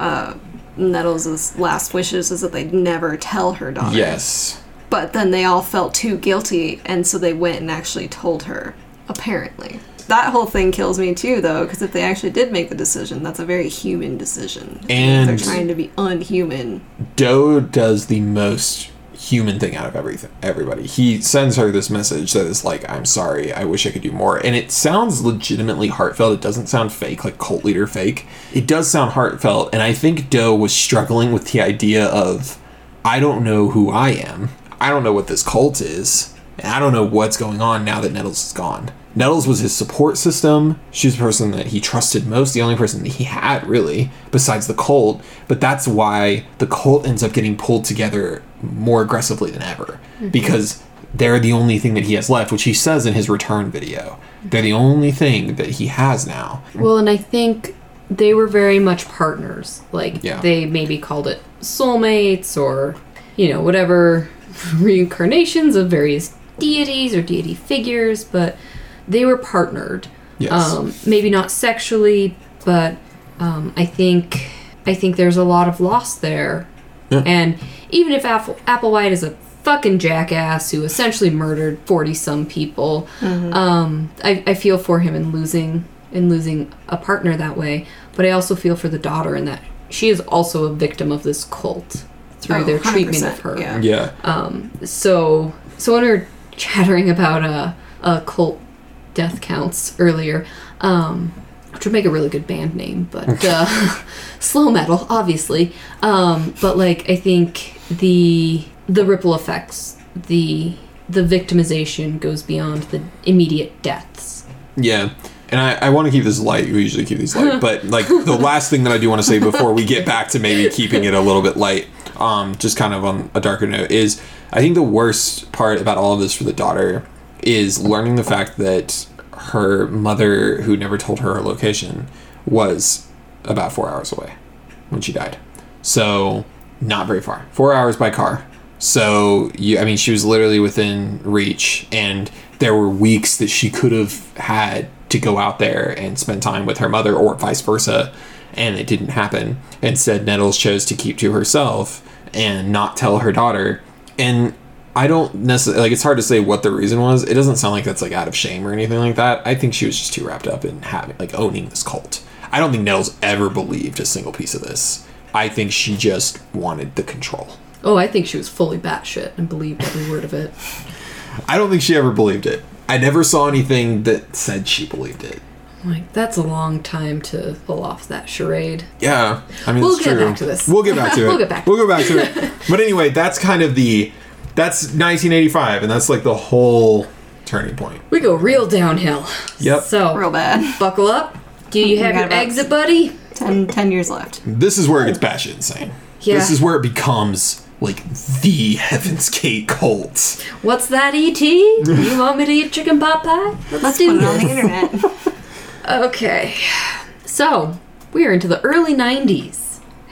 uh, Nettles' last wishes is that they'd never tell her daughter. yes. But then they all felt too guilty, and so they went and actually told her, apparently. That whole thing kills me too, though, because if they actually did make the decision, that's a very human decision. And- they're trying to be unhuman. Doe does the most human thing out of everything everybody. He sends her this message that is like i'm sorry i wish i could do more. And it sounds legitimately heartfelt. It doesn't sound fake like cult leader fake. It does sound heartfelt and i think doe was struggling with the idea of i don't know who i am. I don't know what this cult is. And i don't know what's going on now that nettles is gone. Nettles was his support system. She was the person that he trusted most, the only person that he had, really, besides the cult. But that's why the cult ends up getting pulled together more aggressively than ever. Because they're the only thing that he has left, which he says in his return video. They're the only thing that he has now. Well, and I think they were very much partners. Like Yeah. they maybe called it soulmates or you know whatever reincarnations of various deities or deity figures, but they were partnered. Yes. Um, maybe not sexually, but um, I think I think there's a lot of loss there. Yeah. And even if Apple, Applewhite is a fucking jackass who essentially murdered forty some people, um, I, I feel for him in losing in losing a partner that way. But I also feel for the daughter in that she is also a victim of this cult through Oh, their treatment of her. yeah. yeah. So, so when we were chattering about uh, uh, cult death counts earlier, um, which would make a really good band name, but uh, slow metal, obviously. Um, but like, I think the the ripple effects, the the victimization goes beyond the immediate deaths. Yeah. And I, I want to keep this light. We usually keep these light. But, like, the last thing that I do want to say before we get back to maybe keeping it a little bit light, um, just kind of on a darker note, is I think the worst part about all of this for the daughter is learning the fact that her mother, who never told her her location, was about four hours away when she died. So, not very far. Four hours by car. So, you, I mean, she was literally within reach, and there were weeks that she could have had to go out there and spend time with her mother, or vice versa, and it didn't happen. Instead, Nettles chose to keep to herself and not tell her daughter. And I don't necessarily like. It's hard to say what the reason was. It doesn't sound like that's like out of shame or anything like that. I think she was just too wrapped up in having like owning this cult. I don't think Nettles ever believed a single piece of this. I think she just wanted the control. Oh, I think she was fully batshit and believed every word of it. I don't think she ever believed it. I never saw anything that said she believed it. Like that's a long time to pull off that charade. Yeah, I mean, We'll it's get true. back to this. We'll get back to it. We'll get back. We'll go back to it. But anyway, that's kind of the that's 1985, and that's like the whole turning point. We go real downhill. Yep. So Real bad. buckle up. Do you have got your about- exit, buddy? Ten, ten years left. This is where it gets batshit insane. Yeah. This is where it becomes like the Heaven's Gate cult. What's that, ET? you want me to eat chicken pot pie? Let's, Let's do put it on the this. internet. Okay. So we are into the early '90s.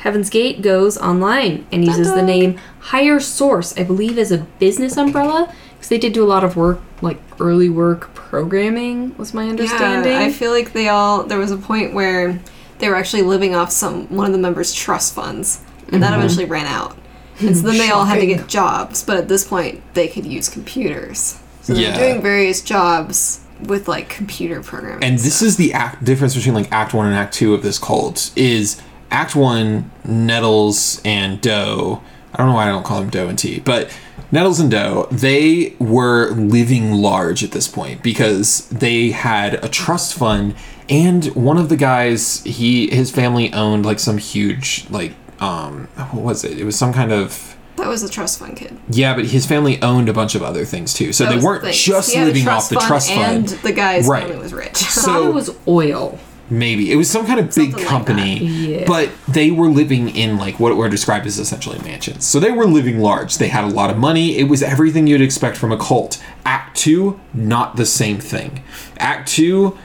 Heaven's Gate goes online and uses the Dun-dun. name Higher Source, I believe, as a business umbrella because they did do a lot of work, like early work programming, was my understanding. Yeah, I feel like they all. There was a point where they were actually living off some one of the members' trust funds, and that mm-hmm. eventually ran out. And so then they all had to get jobs, but at this point they could use computers. So they're Yeah. doing various jobs with like computer programming. And this is the act difference between like Act One and Act Two of this cult is Act One, Nettles and Doe. I don't know why I don't call them Doe and Ti, but Nettles and Doe, they were living large at this point because they had a trust fund and one of the guys, he his family owned like some huge like um what was it? It was some kind of that was a trust fund kid. yeah, but his family owned a bunch of other things too. So That they weren't thing. just He had a living off the trust fund. and the guy's Right. family was rich. thought so- it was oil. Maybe it was some kind of big Something like company, that. Yeah. but they were living in like what were described as essentially mansions. So they were living large. They had a lot of money. It was everything you'd expect from a cult. Act two, not the same thing. Act two,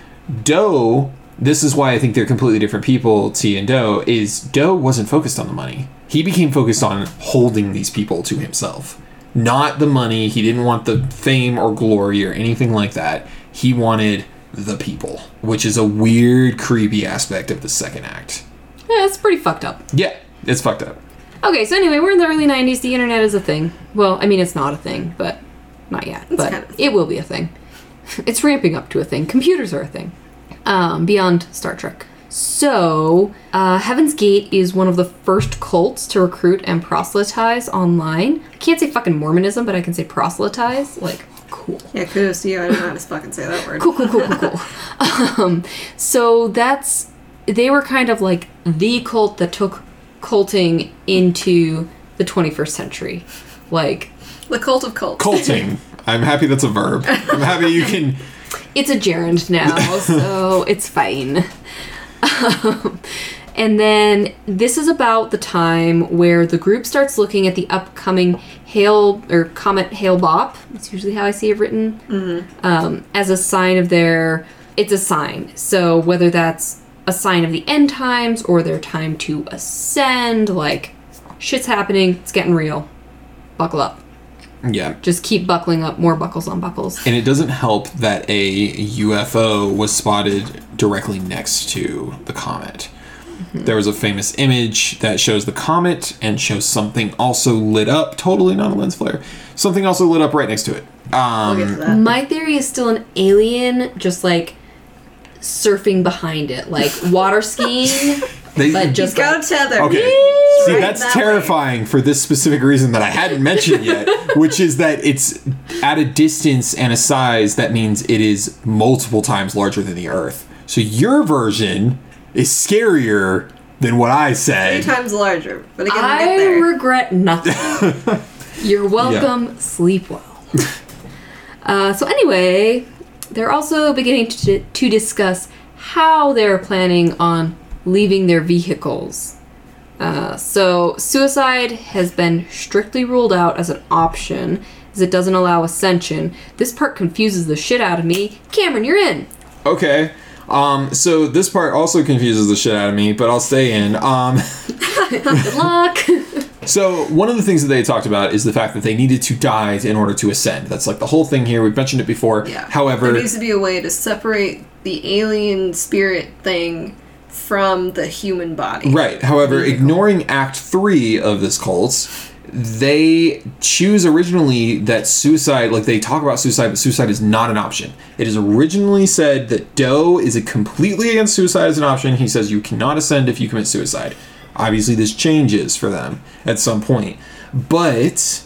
Doe. This is why I think they're completely different people. Ti and Doe is Doe wasn't focused on the money. He became focused on holding these people to himself, not the money. He didn't want the fame or glory or anything like that. He wanted the people, which is a weird, creepy aspect of the second act. Yeah, it's pretty fucked up. Yeah, it's fucked up. Okay, so anyway, we're in the early 90s. The internet is a thing. Well, I mean, it's not a thing, but not yet. but kind of- it will be a thing. It's ramping up to a thing. Computers are a thing. Um, beyond Star Trek. So, uh, Heaven's Gate is one of the first cults to recruit and proselytize online. I can't say fucking Mormonism, but I can say proselytize. Like, cool. Yeah, kudos to you. I don't know how to fucking say that word. Cool, cool, cool, cool, cool. um, so that's they were kind of like the cult that took culting into the 21st century. Like The cult of cults. Culting. I'm happy that's a verb. I'm happy you can. it's a gerund now, so it's fine. Um, and then this is about the time where the group starts looking at the upcoming hail or Comet Hale Bopp. That's usually how I see it written. Um, as a sign of their. It's a sign. So whether that's a sign of the end times or their time to ascend, like shit's happening, it's getting real. Buckle up. Yeah. Just keep buckling up, more buckles on buckles. And it doesn't help that a UFO was spotted directly next to the comet. There was a famous image that shows the comet and shows something also lit up, totally not a lens flare. Something also lit up right next to it. Um, We'll to. My theory is still an alien just like surfing behind it, like water skiing, they, but Just just go like, tether. Okay. See, Right that's that way. terrifying for this specific reason that I hadn't mentioned yet, which is that it's at a distance and a size that means it is multiple times larger than the Earth. So your version is scarier than what I say. Three times larger. But again, we'll get I there. regret nothing. You're welcome. Sleep well. uh, so anyway, they're also beginning to, to discuss how they're planning on leaving their vehicles. Uh, so suicide has been strictly ruled out as an option, as it doesn't allow ascension. This part confuses the shit out of me. Cameron, you're in. Okay. Um, so this part also confuses the shit out of me, but I'll stay in. Um, Good luck. so one of the things that they talked about is the fact that they needed to die in order to ascend. That's like the whole thing here. We've mentioned it before. Yeah. However, there needs to be a way to separate the alien spirit thing from the human body. Right. However, ignoring Act 3 of this cult, they choose originally that suicide, like they talk about suicide, but suicide is not an option. It is originally said that Doe is a completely against suicide as an option. He says you cannot ascend if you commit suicide. Obviously, this changes for them at some point. But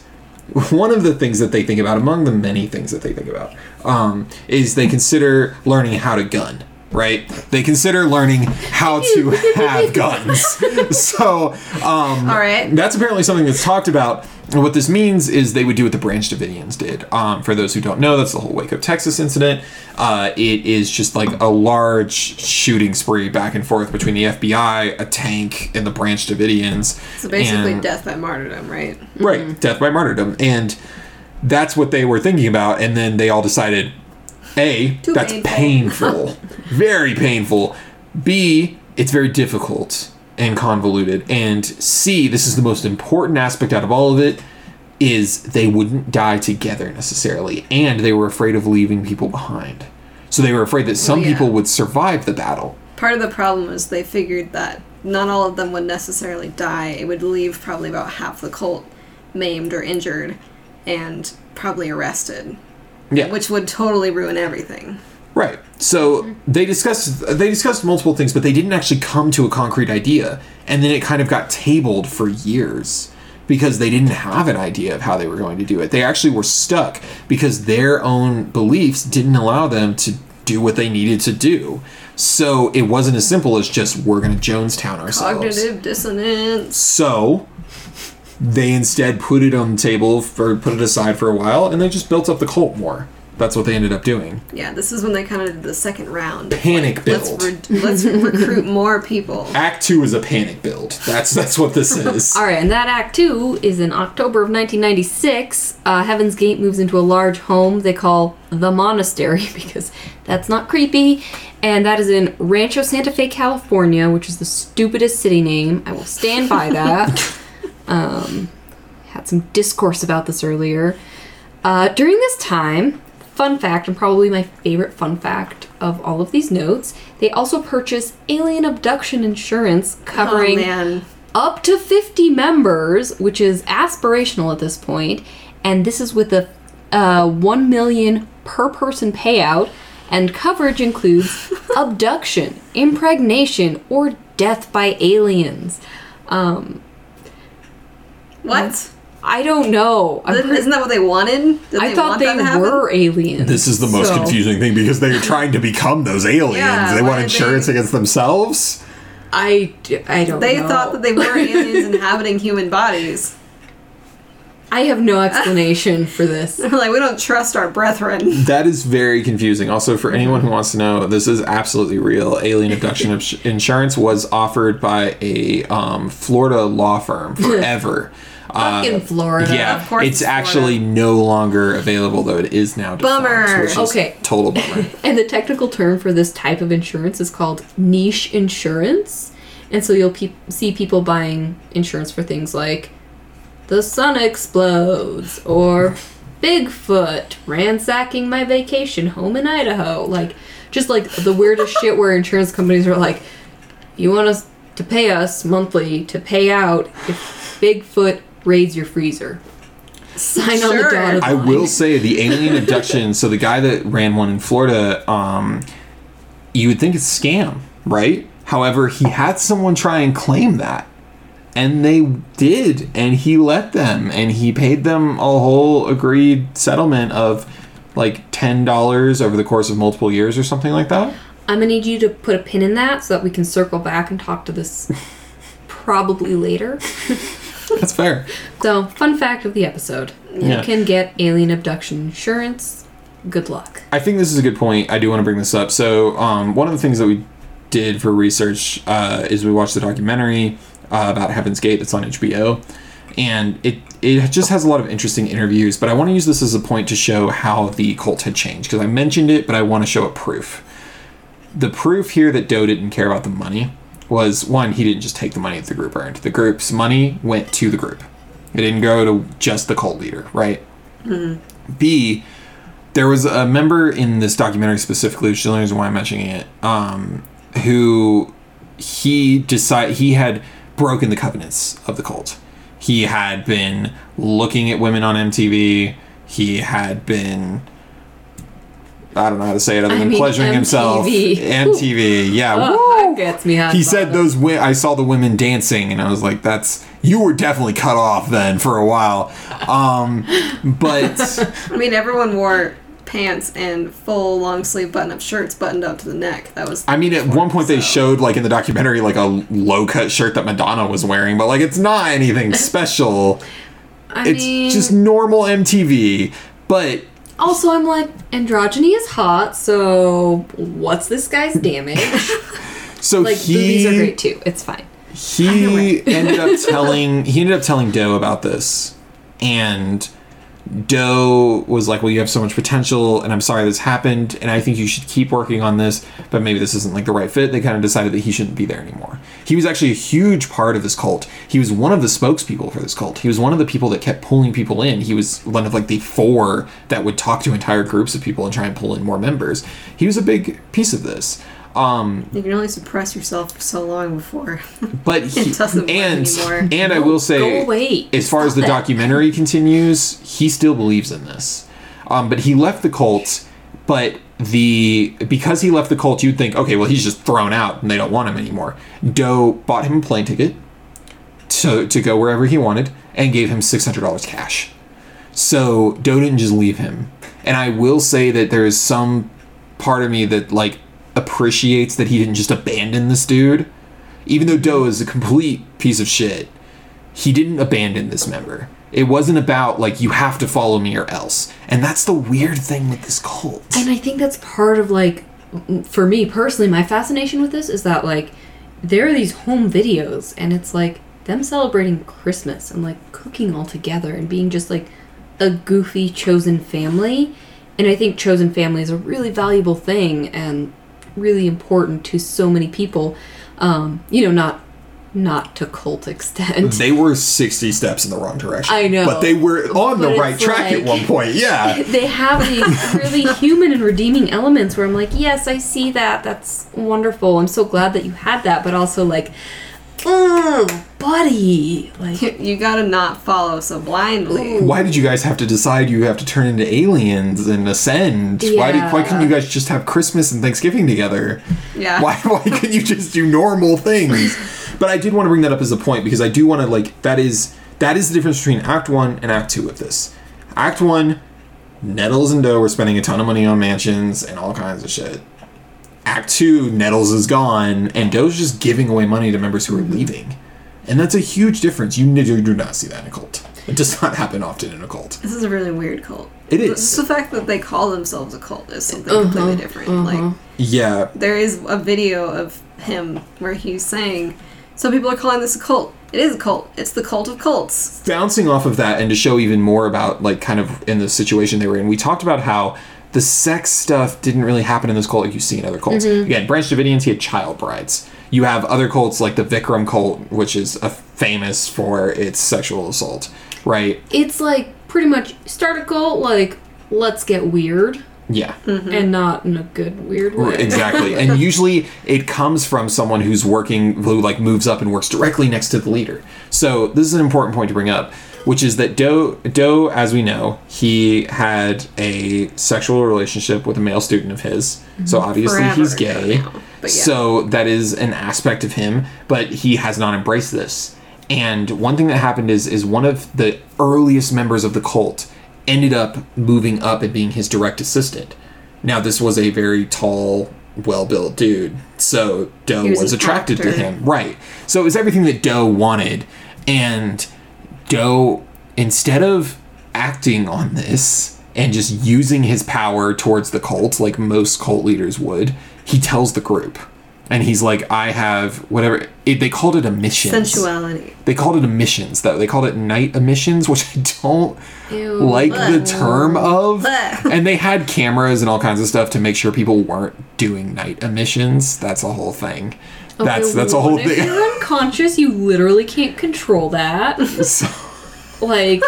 one of the things that they think about, among the many things that they think about, um, is they consider learning how to gun. Right? They consider learning how to have guns. So, um, All right. that's apparently something that's talked about. And what this means is they would do what the Branch Davidians did. Um, for those who don't know, that's the whole Waco Texas incident. Uh, it is just like a large shooting spree back and forth between the FBI, a tank, and the Branch Davidians. So basically, And- death by martyrdom, right? Right, death by martyrdom. And that's what they were thinking about. And then they all decided A, Too that's painful. painful. very painful. B, it's very difficult and convoluted. And C, this is the most important aspect out of all of it, is they wouldn't die together necessarily. And they were afraid of leaving people behind. So they were afraid that some yeah. people would survive the battle. Part of the problem is they figured that not all of them would necessarily die. It would leave probably about half the cult maimed or injured and probably arrested, Yeah. which would totally ruin everything. Right. So they discussed they discussed multiple things, but they didn't actually come to a concrete idea. And then it kind of got tabled for years because they didn't have an idea of how they were going to do it. They actually were stuck because their own beliefs didn't allow them to do what they needed to do. So it wasn't as simple as just we're going to Jonestown ourselves. Cognitive dissonance. So they instead put it on the table for put it aside for a while and they just built up the cult more. That's what they ended up doing. Yeah, this is when they kind of did the second round. Panic Let's build. re- let's recruit more people. Act two is a panic build. That's that's what this is. All right, and that act two is in October of 1996. Uh, Heaven's Gate moves into a large home they call the monastery because that's not creepy, and that is in Rancho Santa Fe, California, which is the stupidest city name. I will stand by that. Um, had some discourse about this earlier. Uh, during this time, fun fact, and probably my favorite fun fact of all of these notes, they also purchased alien abduction insurance covering oh up to 50 members, which is aspirational at this point, and this is with a uh, 1 million per person payout, and coverage includes abduction, impregnation, or death by aliens. Um, What? I don't know. I'm Isn't pre- isn't that what they wanted? Did I thought want they that to happen? were aliens. This is the most so- confusing thing because they're trying to become those aliens. Yeah, they why want did insurance they- against themselves. I, d- I don't They know. thought that they were aliens inhabiting human bodies. I have no explanation for this. They're like, we don't trust our brethren. That is very confusing. Also, for anyone who wants to know, this is absolutely real. Alien abduction ins- insurance was offered by a um, Florida law firm forever. Uh, Florida. Yeah, Of course it's it's actually no longer available, though it is now. Bummer. Okay. total bummer. And the technical term for this type of insurance is called niche insurance. And so you'll pe- see people buying insurance for things like the sun explodes or Bigfoot ransacking my vacation home in Idaho. Like, just like the weirdest shit where insurance companies are like, you want us to pay us monthly to pay out if Bigfoot raids your freezer. Sign on the Sure. dotted I will say the alien abduction. So the guy that ran one in Florida, um, you would think it's a scam, right? However, he had someone try and claim that, and they did, and he let them, and he paid them a whole agreed settlement of like ten dollars over the course of multiple years or something like that. I'm gonna need you to put a pin in that so that we can circle back and talk to this probably later. That's fair. So, fun fact of the episode Yeah. you can get alien abduction insurance. Good luck. I think this is a good point. I do want to bring this up. So, um, one of the things that we did for research uh, is we watched the documentary uh, about Heaven's Gate that's on HBO, and it it just has a lot of interesting interviews. But I want to use this as a point to show how the cult had changed because I mentioned it, but I want to show a proof. The proof here that Doe didn't care about the money was one, he didn't just take the money that the group earned. The group's money went to the group. It didn't go to just the cult leader, right? B, there was a member in this documentary specifically, which is the only reason why I'm mentioning it, um, who he decided he had broken the covenants of the cult. He had been looking at women on MTV. He had been I don't know how to say it other I than mean, pleasuring himself. MTV. MTV, yeah. Oh, that gets me hot. He said those. Wi- I saw the women dancing, and I was like, "That's you were definitely cut off then for a while." Um, but I mean, everyone wore pants and full long sleeve button up shirts buttoned up to the neck. That was. I mean, at one point they showed like in the documentary like a low cut shirt that Madonna was wearing, but like it's not anything special. I it's mean, just normal MTV. But also, I'm like, androgyny is hot, so what's this guy's damage? so like, he boobies are great too. It's fine. he ended up telling he ended up telling Doe about this, and Doe was like, "Well, you have so much potential, and I'm sorry this happened, and I think you should keep working on this, but maybe this isn't like the right fit." They kind of decided that he shouldn't be there anymore. He was actually a huge part of this cult. He was one of the spokespeople for this cult. He was one of the people that kept pulling people in. He was one of like the four that would talk to entire groups of people and try and pull in more members. He was a big piece of this. Um, You can only suppress yourself for so long before. but he, It doesn't and and I will say as far as the Stop it. documentary continues, he still believes in this. Um, but he left the cult, but the because he left the cult, you'd think, okay, well he's just thrown out and they don't want him anymore. Doe bought him a plane ticket to to go wherever he wanted and gave him six hundred dollars cash. So Doe didn't just leave him. And I will say that there is some part of me that like appreciates that he didn't just abandon this dude. Even though Doe is a complete piece of shit, he didn't abandon this member. It wasn't about like you have to follow me or else. And that's the weird thing with this cult. And I think that's part of like, for me personally, my fascination with this is that like, there are these home videos, and it's like them celebrating Christmas and like cooking all together and being just like a goofy chosen family. And I think chosen family is a really valuable thing and really important to so many people. Um, you know, not not to cult extent. They were 60 steps in the wrong direction. I know. But they were on the right track at one point. Yeah. they have these really human and redeeming elements where I'm like, yes, I see that. That's wonderful. I'm so glad that you had that. But also, like, oh, buddy. Like, You gotta not follow so blindly. Why did you guys have to decide you have to turn into aliens and ascend? Why did, why couldn't you guys just have Christmas and Thanksgiving together? Yeah. Why why couldn't you just do normal things? But I did want to bring that up as a point because I do want to like that is that is the difference between Act One and Act Two of this. Act One, Nettles and Doe were spending a ton of money on mansions and all kinds of shit. Act Two, Nettles is gone, and Doe's just giving away money to members who are leaving. And that's a huge difference. You n- you do not see that in a cult. It does not happen often in a cult. This is a really weird cult. It is. Just the fact that they call themselves a cult is something Uh-huh, completely different. Like Yeah, there is a video of him where he's saying, "Some people are calling this a cult. It is a cult. It's the cult of cults." bouncing off of that and to show even more about like kind of in the situation they were in we talked about how the sex stuff didn't really happen in this cult like you see in other cults. Mm-hmm. Again branch davidians he had child brides. You have other cults like the Bikram cult which is a famous for its sexual assault right? It's like pretty much start a cult, like, let's get weird. yeah. Mm-hmm. And not in a good, weird way. exactly. And usually it comes from someone who's working who like moves up and works directly next to the leader. So this is an important point to bring up which is that doe doe as we know he had a sexual relationship with a male student of his so mm-hmm. obviously Forever he's ago gay now, but yeah. so that is an aspect of him but he has not embraced this and one thing that happened is is one of the earliest members of the cult ended up moving up and being his direct assistant now, this was a very tall, well built dude. So Doe He was, was an attracted to actor. him. Right. So it was everything that Doe wanted. And Doe, instead of acting on this and just using his power towards the cult like most cult leaders would, he tells the group. And he's like, I have whatever. It, they called it emissions. Sensuality. They called it emissions, though. They called it night emissions, which I don't Ew. like the term of. Blech. And they had cameras and all kinds of stuff to make sure people weren't doing night emissions. That's a whole thing. That's Okay, that's a whole thing. If you're unconscious, you literally can't control that. So- Like,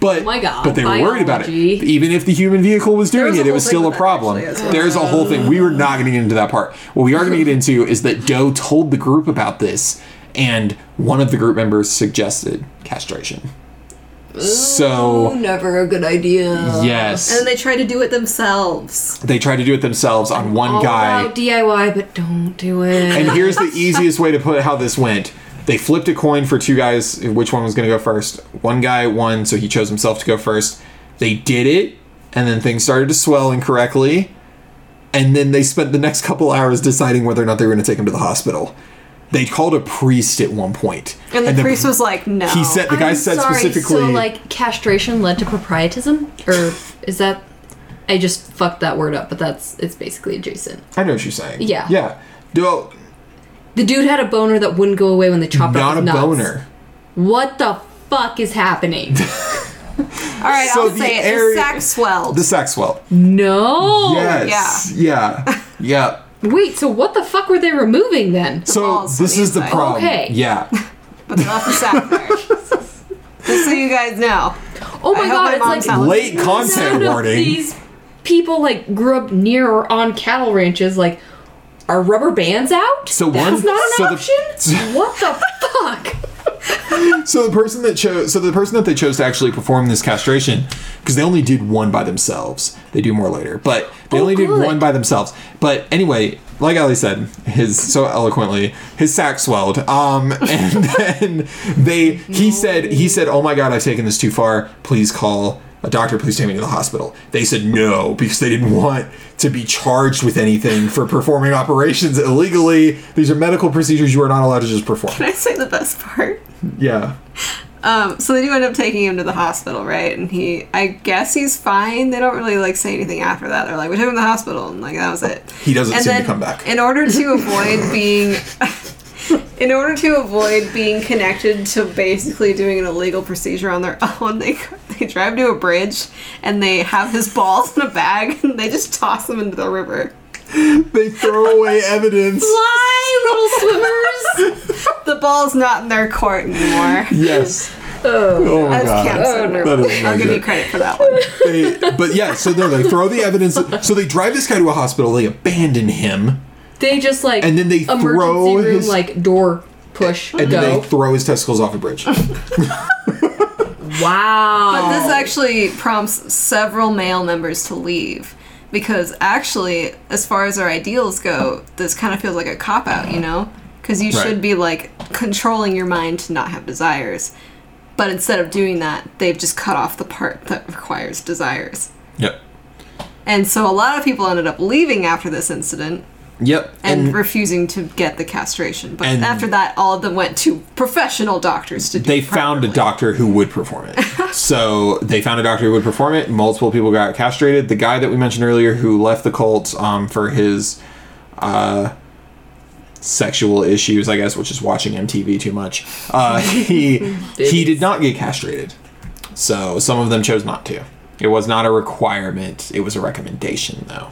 but Oh my God, but they were worried about it. Even if the human vehicle was doing it, it was still a problem. actually. There's a whole thing. We were not going to get into that part. What we are going to get into is that Doe told the group about this, and one of the group members suggested castration. So never a good idea. yes, And they try to do it themselves. they tried to do it themselves on one All guy. about DIY, but don't do it. And here's the easiest way to put how this went. They flipped a coin for two guys, which one was going to go first. One guy won, so he chose himself to go first. They did it, and then things started to swell incorrectly. And then they spent the next couple hours deciding whether or not they were going to take him to the hospital. They called a priest at one point. And the priest was like, "No." He said the guy I'm said sorry, specifically. So, like, castration led to proprietism, or is that? I just fucked that word up, but that's it's basically adjacent. I know what you're saying. Yeah. Yeah. Well, The dude had a boner that wouldn't go away when they chopped not off a his nuts. boner. What the fuck is happening? All right, So I'll the say it. area- the sack swelled. The sack swell. no. yes. Yeah. Yeah. Wait. So what the fuck were they removing then? So balls on this the is the inside. problem. Okay. Yeah. but they left the sack there. Just so you guys know. Oh my I hope god! my It's like not Late none content of warning. These people like grew up near or on cattle ranches. Like, are rubber bands out? So that's one- not an so the- option. what the fuck? So the person that chose, so the person that they chose to actually perform this castration, because they only did one by themselves. They do more later, but they Oh, only did one by themselves. But anyway, like Ali said, his so eloquently, his sack swelled. Um, and then they, he said, he said, "Oh my God, I've taken this too far. Please call." A doctor, please take me to the hospital. They said no because they didn't want to be charged with anything for performing operations illegally. These are medical procedures you are not allowed to just perform. Can I say the best part? Yeah. Um, so they do end up taking him to the hospital, right? And he, I guess he's fine. They don't really like say anything after that. They're like, we took him to the hospital, and like that was it. He doesn't and seem then, to come back. In order to avoid being, in order to avoid being connected to basically doing an illegal procedure on their own, they they drive to a bridge and they have his balls in a bag and they just toss them into the river. they throw away evidence. Fly, little swimmers. The ball's not in their court anymore. Yes. Oh oh my As god. Cam said, That is I'll really give you credit for that one. They, but yeah, so no, they throw the evidence. So they drive this guy to a hospital. They abandon him. they just like And then they emergency throw room his- like door push and go. then they throw his testicles off a bridge. wow. But this actually prompts several male members to leave. Because actually, as far as our ideals go, this kind of feels like a cop out, you know? Because you Right. should be like controlling your mind to not have desires. But instead of doing that, they've just cut off the part that requires desires. yep. And so a lot of people ended up leaving after this incident Yep. and, And, refusing to get the castration. But and- after that, all of them went to professional doctors to do they it found a doctor who would perform it. so they found a doctor who would perform it. Multiple people got castrated. The guy that we mentioned earlier who left the cult um, for his uh, sexual issues, I guess, which is watching MTV too much. Uh, he he did not get castrated. So some of them chose not to. It was not a requirement. It was a recommendation, though.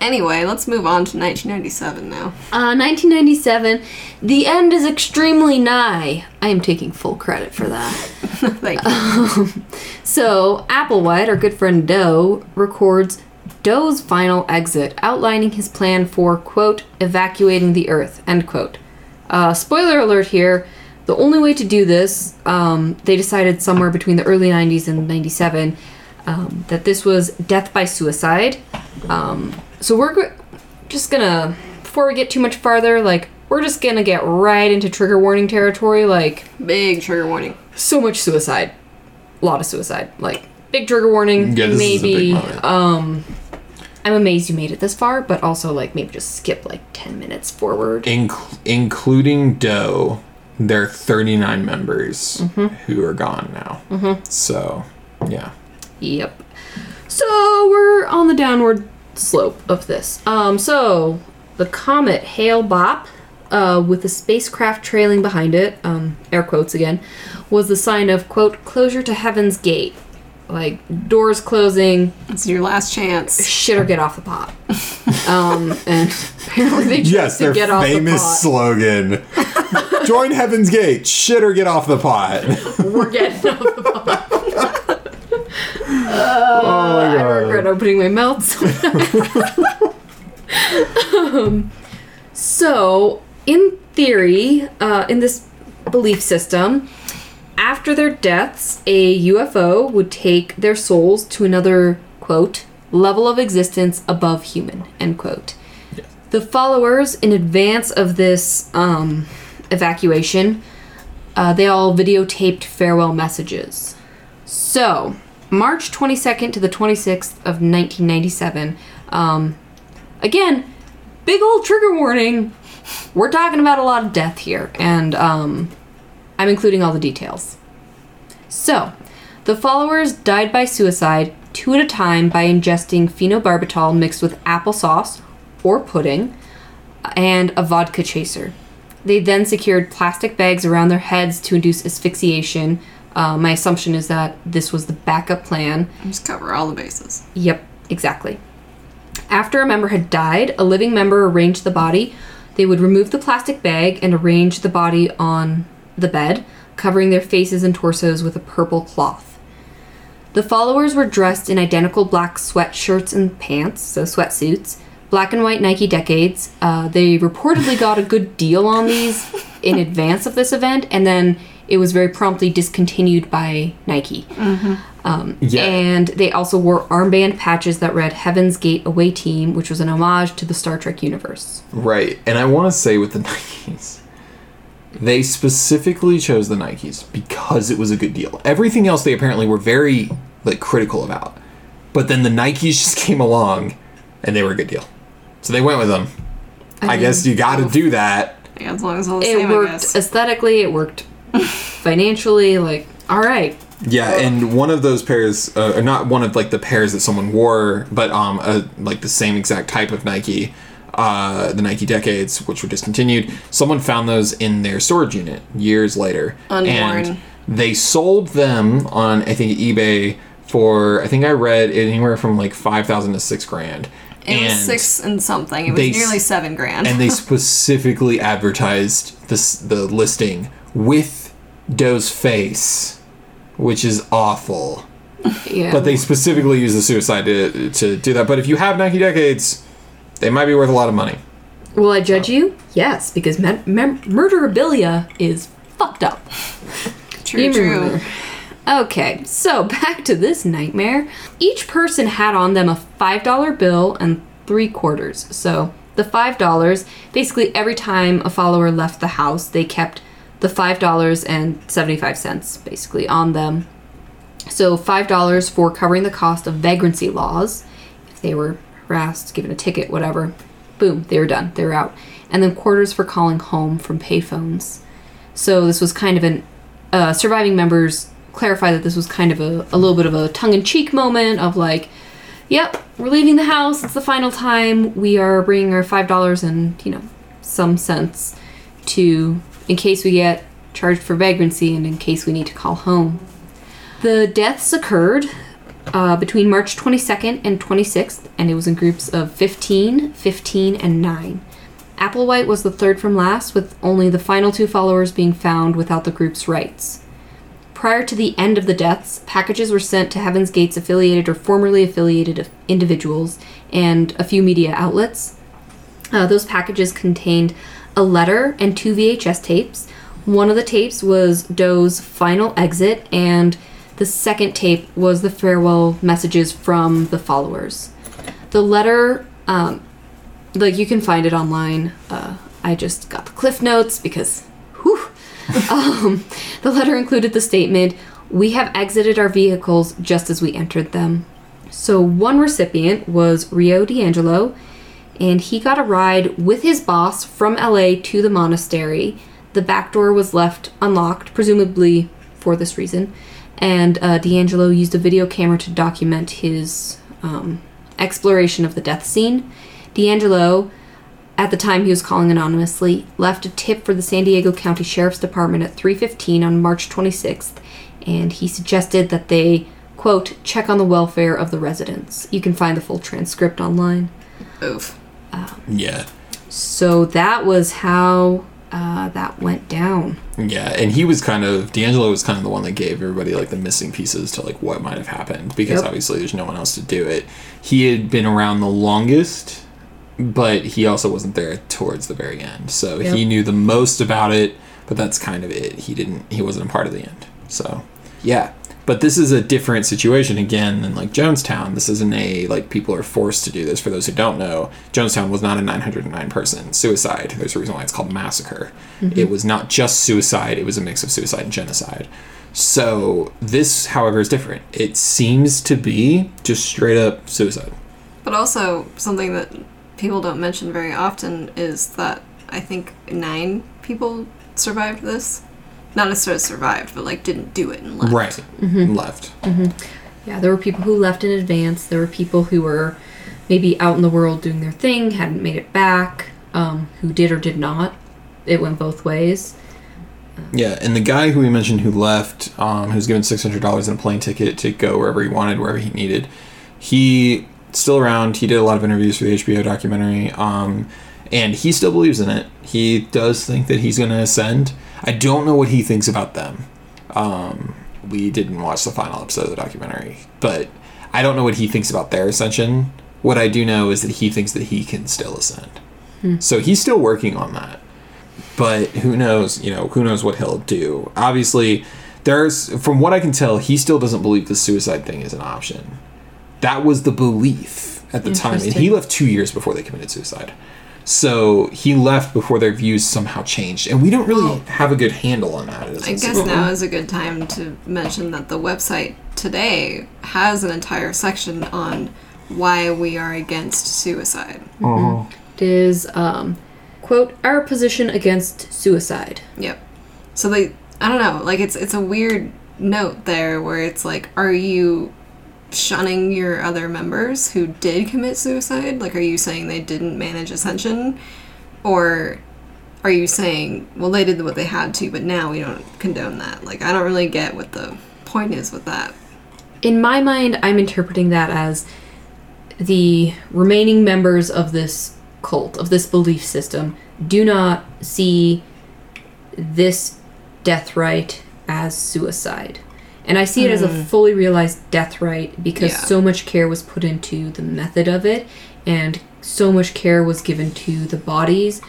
Anyway, let's move on to 1997 now. Uh, 1997. The end is extremely nigh. I am taking full credit for that. Thank you. So, Applewhite, our good friend Doe, records Doe's final exit, outlining his plan for, quote, evacuating the Earth, end quote. Uh, spoiler alert here the only way to do this, um, they decided somewhere between the early 90s and 97 um, that this was death by suicide. Um, so, we're go- just gonna, before we get too much farther, like, we're just gonna get right into trigger warning territory. Like, Big trigger warning. so much suicide. A lot of suicide. Like big trigger warning. Yeah, this is a big maybe moment. um I'm amazed you made it this far, but also like maybe just skip like 10 minutes forward. Inc- including Do, there are 39 members who are gone now. So, yeah. Yep. So we're on the downward slope of this. Um so the comet Hale Bopp uh, with the spacecraft trailing behind it, um, air quotes again, was the sign of quote closure to heaven's gate, like doors closing, It's your last chance. shit or get off the pot. Um, and apparently they chose Yes, to their get off the famous slogan Join Heaven's Gate, shit or get off the pot. We're getting off the pot. oh my I regret opening my mouth. so- um, so, in theory, uh, in this belief system, after their deaths, a UFO would take their souls to another quote level of existence above human end quote. The followers, in advance of this um, evacuation, uh, they all videotaped farewell messages. So, March 22nd to the 26th of 1997. Um, again, big old trigger warning. We're talking about a lot of death here, and um, I'm including all the details. So, the followers died by suicide two at a time by ingesting phenobarbital mixed with applesauce or pudding and a vodka chaser. They then secured plastic bags around their heads to induce asphyxiation. Uh, my assumption is that this was the backup plan. Just cover all the bases. Yep, exactly. After a member had died, a living member arranged the body. They would remove the plastic bag and arrange the body on the bed, covering their faces and torsos with a purple cloth. The followers were dressed in identical black sweatshirts and pants, so sweatsuits, black and white Nike decades. Uh, they reportedly got a good deal on these in advance of this event, and then it was very promptly discontinued by Nike. Um, Yeah. And they also wore armband patches that read Heaven's Gate Away Team, which was an homage to the Star Trek universe. Right. And I want to say with the Nikes, they specifically chose the Nikes because it was a good deal. Everything else they apparently were very like critical about. But then the Nikes just came along and they were a good deal. So they went with them. I, mean, guess you got to do that. Yeah, as long as all the It same, I worked guess. aesthetically, it worked financially, like, all right. Yeah, and one of those pairs, uh, or not one of like the pairs that someone wore, but um, a, like the same exact type of Nike, uh, the Nike Decades, which were discontinued. Someone found those in their storage unit years later, Unworn. and they sold them on I think eBay for I think I read anywhere from like five thousand to six grand. It was And- six and something. It was they nearly seven grand. and they specifically advertised this the listing with Do's face, which is awful. Yeah. But they specifically use the suicide to, to do that. But if you have Nike Decades, they might be worth a lot of money. Will I judge you? Yes, because me- mem- murderabilia is fucked up. True, You true. remember. Okay, so back to this nightmare. Each person had on them a $5 bill and three quarters. So the $5, basically every time a follower left the house, they kept the $5.75 basically on them. So $5 for covering the cost of vagrancy laws. If they were harassed, given a ticket, whatever, boom, they were done. They were out. And then quarters for calling home from payphones. So this was kind of an uh, surviving members clarify that this was kind of a, a little bit of a tongue-in-cheek moment of like, yep, we're leaving the house. It's the final time. We are bringing our five dollars and you know some cents to in case we get charged for vagrancy and in case we need to call home. The deaths occurred uh, between March 22nd and 26th, and it was in groups of 15, 15, and 9. Applewhite was the third from last, with only the final two followers being found without the group's rites. Prior to the end of the deaths, packages were sent to Heaven's Gates affiliated or formerly affiliated individuals and a few media outlets. Uh, those packages contained a letter and two VHS tapes. One of the tapes was Do's final exit, and the second tape was the farewell messages from the followers. The letter, um, like you can find it online. Uh, I just got the cliff notes because, whew. um, the letter included the statement, "We have exited our vehicles just as we entered them." So one recipient was Rio D'Angelo, and he got a ride with his boss from LA to the monastery. The back door was left unlocked, presumably for this reason, and uh, D'Angelo used a video camera to document his um, exploration of the death scene. D'Angelo, at the time he was calling anonymously, left a tip for the San Diego County Sheriff's Department at 3:15 on March 26th, and he suggested that they quote check on the welfare of the residents. You can find the full transcript online. Oof. Yeah. So that was how uh, that went down. Yeah, and he was kind of D'Angelo was kind of the one that gave everybody like the missing pieces to like what might have happened because Yep. obviously there's no one else to do it. He had been around the longest, but he also wasn't there towards the very end. So Yep. he knew the most about it, but that's kind of it. He didn't he wasn't a part of the end. So, yeah. But this is a different situation again than like Jonestown. This isn't a like people are forced to do this. For those who don't know, Jonestown was not a 909 person suicide. There's a reason why it's called massacre. Mm-hmm. It was not just suicide. It was a mix of suicide and genocide. So this, however, is different. It seems to be just straight up suicide. But also, something that people don't mention very often is that I think nine people survived this. Not necessarily survived, but like didn't do it and left. Right. Left. Yeah, there were people who left in advance. There were people who were maybe out in the world doing their thing, hadn't made it back, um, who did or did not. It went both ways. Yeah, and the guy who we mentioned who left, um, who was given six hundred dollars and a plane ticket to go wherever he wanted, wherever he needed, he still around. He did a lot of interviews for the HBO documentary, um, and he still believes in it. He does think that he's going to ascend. I don't know what he thinks about them. Um, we didn't watch the final episode of the documentary, but I don't know what he thinks about their ascension. What I do know is that he thinks that he can still ascend. So he's still working on that. But who knows you know who knows what he'll do. Obviously there's from what i can tell he still doesn't believe the suicide thing is an option. That was the belief at the time. And he left two years before they committed suicide so he left before their views somehow changed and we don't really Well, have a good handle on that as I a guess society. now is a good time to mention that the website today has an entire section on why we are against suicide. It is, um, quote, our position against suicide. Yep. So they, I don't know, like it's it's a weird note there where it's like, are you shunning your other members who did commit suicide? Like, are you saying they didn't manage ascension, or are you saying, well, they did what they had to, but now we don't condone that? Like, I don't really get what the point is with that. In my mind, I'm interpreting that as the remaining members of this cult, of this belief system, do not see this death rite as suicide. And I see it as a fully realized death rite because Yeah. so much care was put into the method of it and so much care was given to the bodies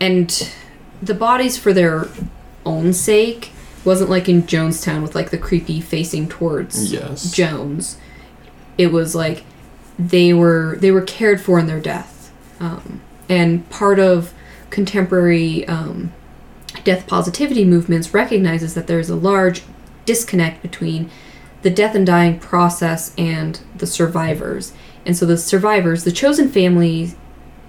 and the bodies for their own sake wasn't like in Jonestown with like the creepy facing towards Yes. Jones. It was like they were they were cared for in their death, um, and part of contemporary um, death positivity movements recognizes that there's a large disconnect between the death and dying process and the survivors. And so the survivors, the chosen families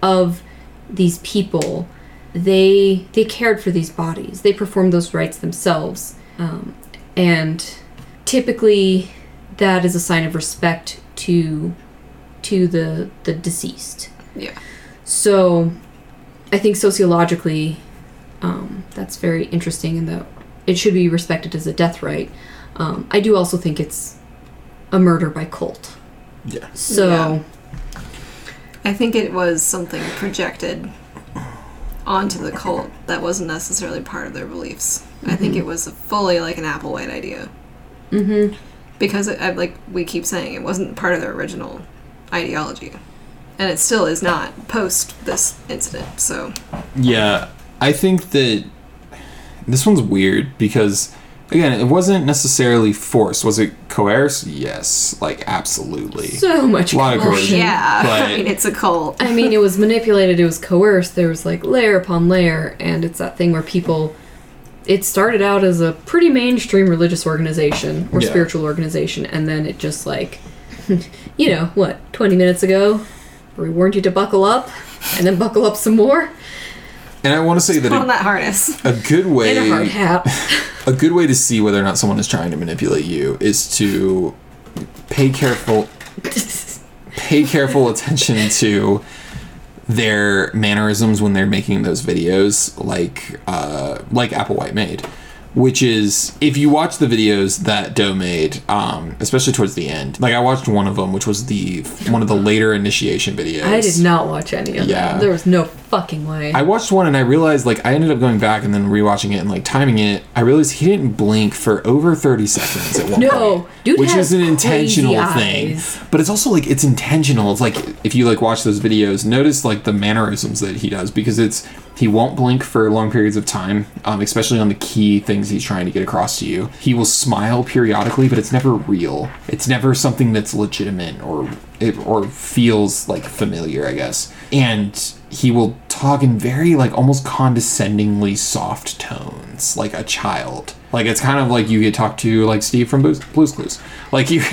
of these people, they they cared for these bodies. They performed those rites themselves, um, and typically that is a sign of respect to to the the deceased. Yeah. So, I think sociologically, um, that's very interesting, in that it should be respected as a death rite. Um, I do also think it's a murder by cult. Yeah. So, Yeah. I think it was something projected onto the cult that wasn't necessarily part of their beliefs. I think it was fully like an Applewhite idea Mm-hmm. because, it, like we keep saying, it wasn't part of their original ideology, and it still is not post this incident. So Yeah, I think that this one's weird because again, it wasn't necessarily forced. Was it coerced? Yes, like absolutely. so much A lot of coercion. coercion. yeah, But- I mean it's a cult. I mean, it was manipulated, it was coerced, there was like layer upon layer, and it's that thing where people. It started out as a pretty mainstream religious organization or Yeah. spiritual organization, and then it just like, you know, what, 20 minutes ago, we warned you to buckle up, and then buckle up some more And I want to say that on a, that harness. a good way a hard a good way to see whether or not someone is trying to manipulate you is to pay careful pay careful attention to their mannerisms when they're making those videos like uh, like Applewhite made which is if you watch the videos that Do made um, especially towards the end like I watched one of them which was the one of the later initiation videos I did not watch any of Yeah. them. There was no fucking way. I watched one and I realized like I ended up going back and then rewatching it and like timing it. I realized he didn't blink for over thirty seconds at one point. No, point, dude which is an intentional thing. eyes. But it's also like it's intentional. It's like if you like watch those videos, notice like the mannerisms that he does because it's he won't blink for long periods of time, um, especially on the key things he's trying to get across to you. He will smile periodically, but it's never real. It's never something that's legitimate or it or feels like familiar, I guess. And he will talk in very like almost condescendingly soft tones, like a child. Like it's kind of like you get talked to like Steve from Blues, Blue's Clues. Like you,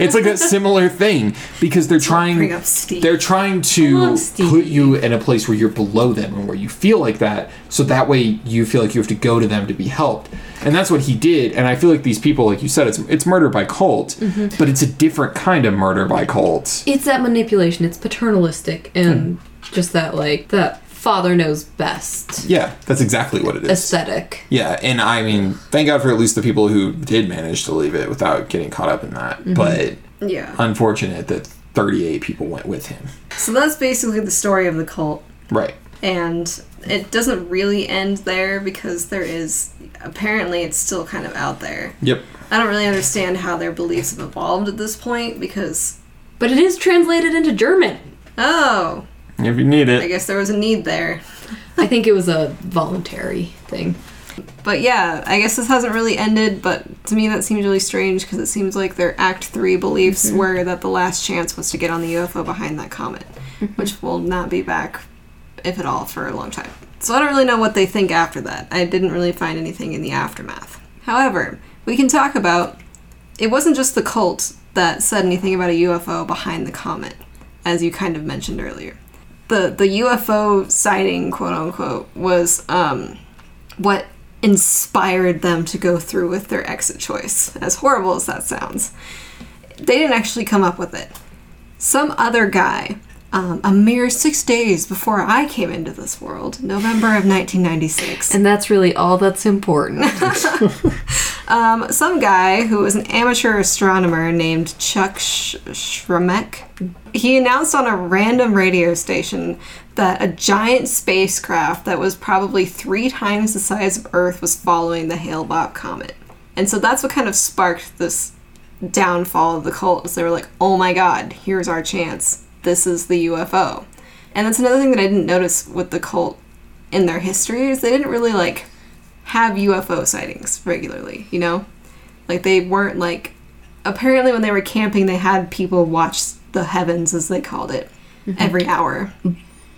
it's like a similar thing because they're trying. bring up Steve. They're trying to put you in a place where you're below them and where you feel like that, so that way you feel like you have to go to them to be helped. And that's what he did. And I feel like these people, like you said, it's it's murder by cult, Mm-hmm. but it's a different kind of murder by cult. it's that manipulation. It's paternalistic and just that like that father knows best Yeah, that's exactly what it is. aesthetic. Yeah, and I mean, thank God for at least the people who did manage to leave it without getting caught up in that. Mm-hmm. But Yeah. unfortunate that 38 people went with him. So that's basically the story of the cult. Right. and it doesn't really end there because there is apparently it's still kind of out there. Yep. I don't really understand how their beliefs have evolved at this point because But it is translated into German. oh, If you need I guess there was a need there. I think it was a voluntary thing. But yeah, I guess this hasn't really ended, but to me that seems really strange because it seems like their Act 3 beliefs mm-hmm. were that the last chance was to get on the UFO behind that comet, mm-hmm. which will not be back, if at all, for a long time. So I don't really know what they think after that. I didn't really find anything in the aftermath. However, we can talk about it wasn't just the cult that said anything about a UFO behind the comet, as you kind of mentioned earlier. The the UFO sighting, quote unquote, was um, what inspired them to go through with their exit choice. As horrible as that sounds, they didn't actually come up with it. Some other guy, um, a mere six days before I came into this world, November of 1996, And that's really all that's important. um, some guy who was an amateur astronomer named Chuck Sh- he announced on a random radio station that a giant spacecraft that was probably three times the size of Earth was following the Hale-Bopp comet. And so that's what kind of sparked this downfall of the cult. Was they were like, "Oh my God, here's our chance. This is the UFO." And that's another thing that I didn't notice with the cult in their history is they didn't really like have UFO sightings regularly, you know? Like they weren't like apparently when they were camping they had people watch the heavens as they called it every hour.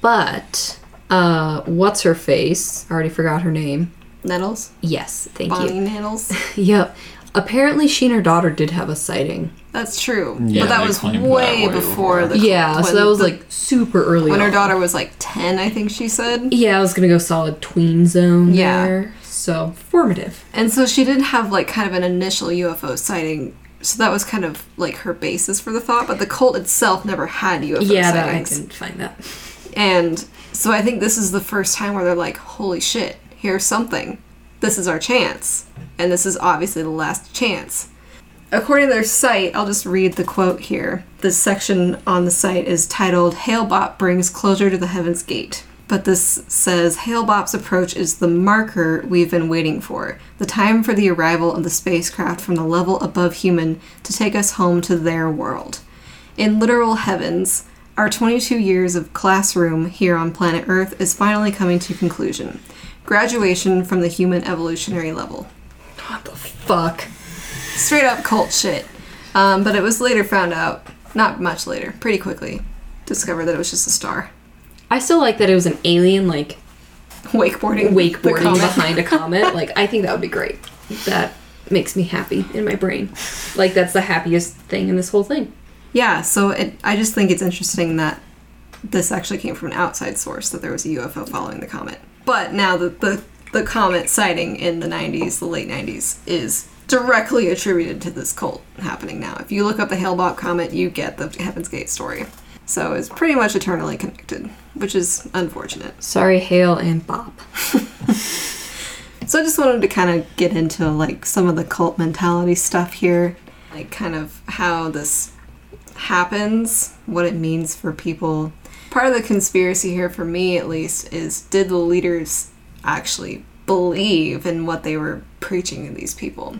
But uh what's her face? I already forgot her name. Nettles? Yes, thank Bonnie you. Bonnie Nettles. Yep. Apparently she and her daughter did have a sighting. That's true. Yeah, but that was claimed that way way before before. the yeah, cult, so that was the- like super early. when her daughter was like 10, I think she said. Yeah, I was gonna go solid tween zone Yeah. there. So formative. And so she did have like kind of an initial UFO sighting. So that was kind of like her basis for the thought, but the cult itself never had UFO yeah, that I didn't find that. And so I think this is the first time where they're like, holy shit, here's something. This is our chance. And this is obviously the last chance. According to their site, I'll just read the quote here. This section on the site is titled Hale Bopp Brings Closure to the Heaven's Gate. But this says Hale Bopp's approach is the marker we've been waiting for, the time for the arrival of the spacecraft from the level above human to take us home to their world. In literal heavens, our 22 years of classroom here on planet Earth is finally coming to conclusion. Graduation from the human evolutionary level. What the fuck? Straight up cult shit. Um, but it was later found out, not much later, pretty quickly, discovered that it was just a star. I still like that it was an alien like Wakeboarding. wakeboarding behind a comet. Like I think that would be great. That makes me happy in my brain. Like that's the happiest thing in this whole thing. Yeah, so it, I just think it's interesting that this actually came from an outside source, that there was a UFO following the comet. But now the, the, the comet sighting in the 90s, the late 90s, is directly attributed to this cult happening now. If you look up the Hale-Bopp comet, you get the Heaven's Gate story. So it's pretty much eternally connected, which is unfortunate. Sorry, Hale and Bob. So I just wanted to kind of get into like some of the cult mentality stuff here, like kind of how this happens, what it means for people. Part of the conspiracy here for me at least is did the leaders actually believe in what they were preaching to these people?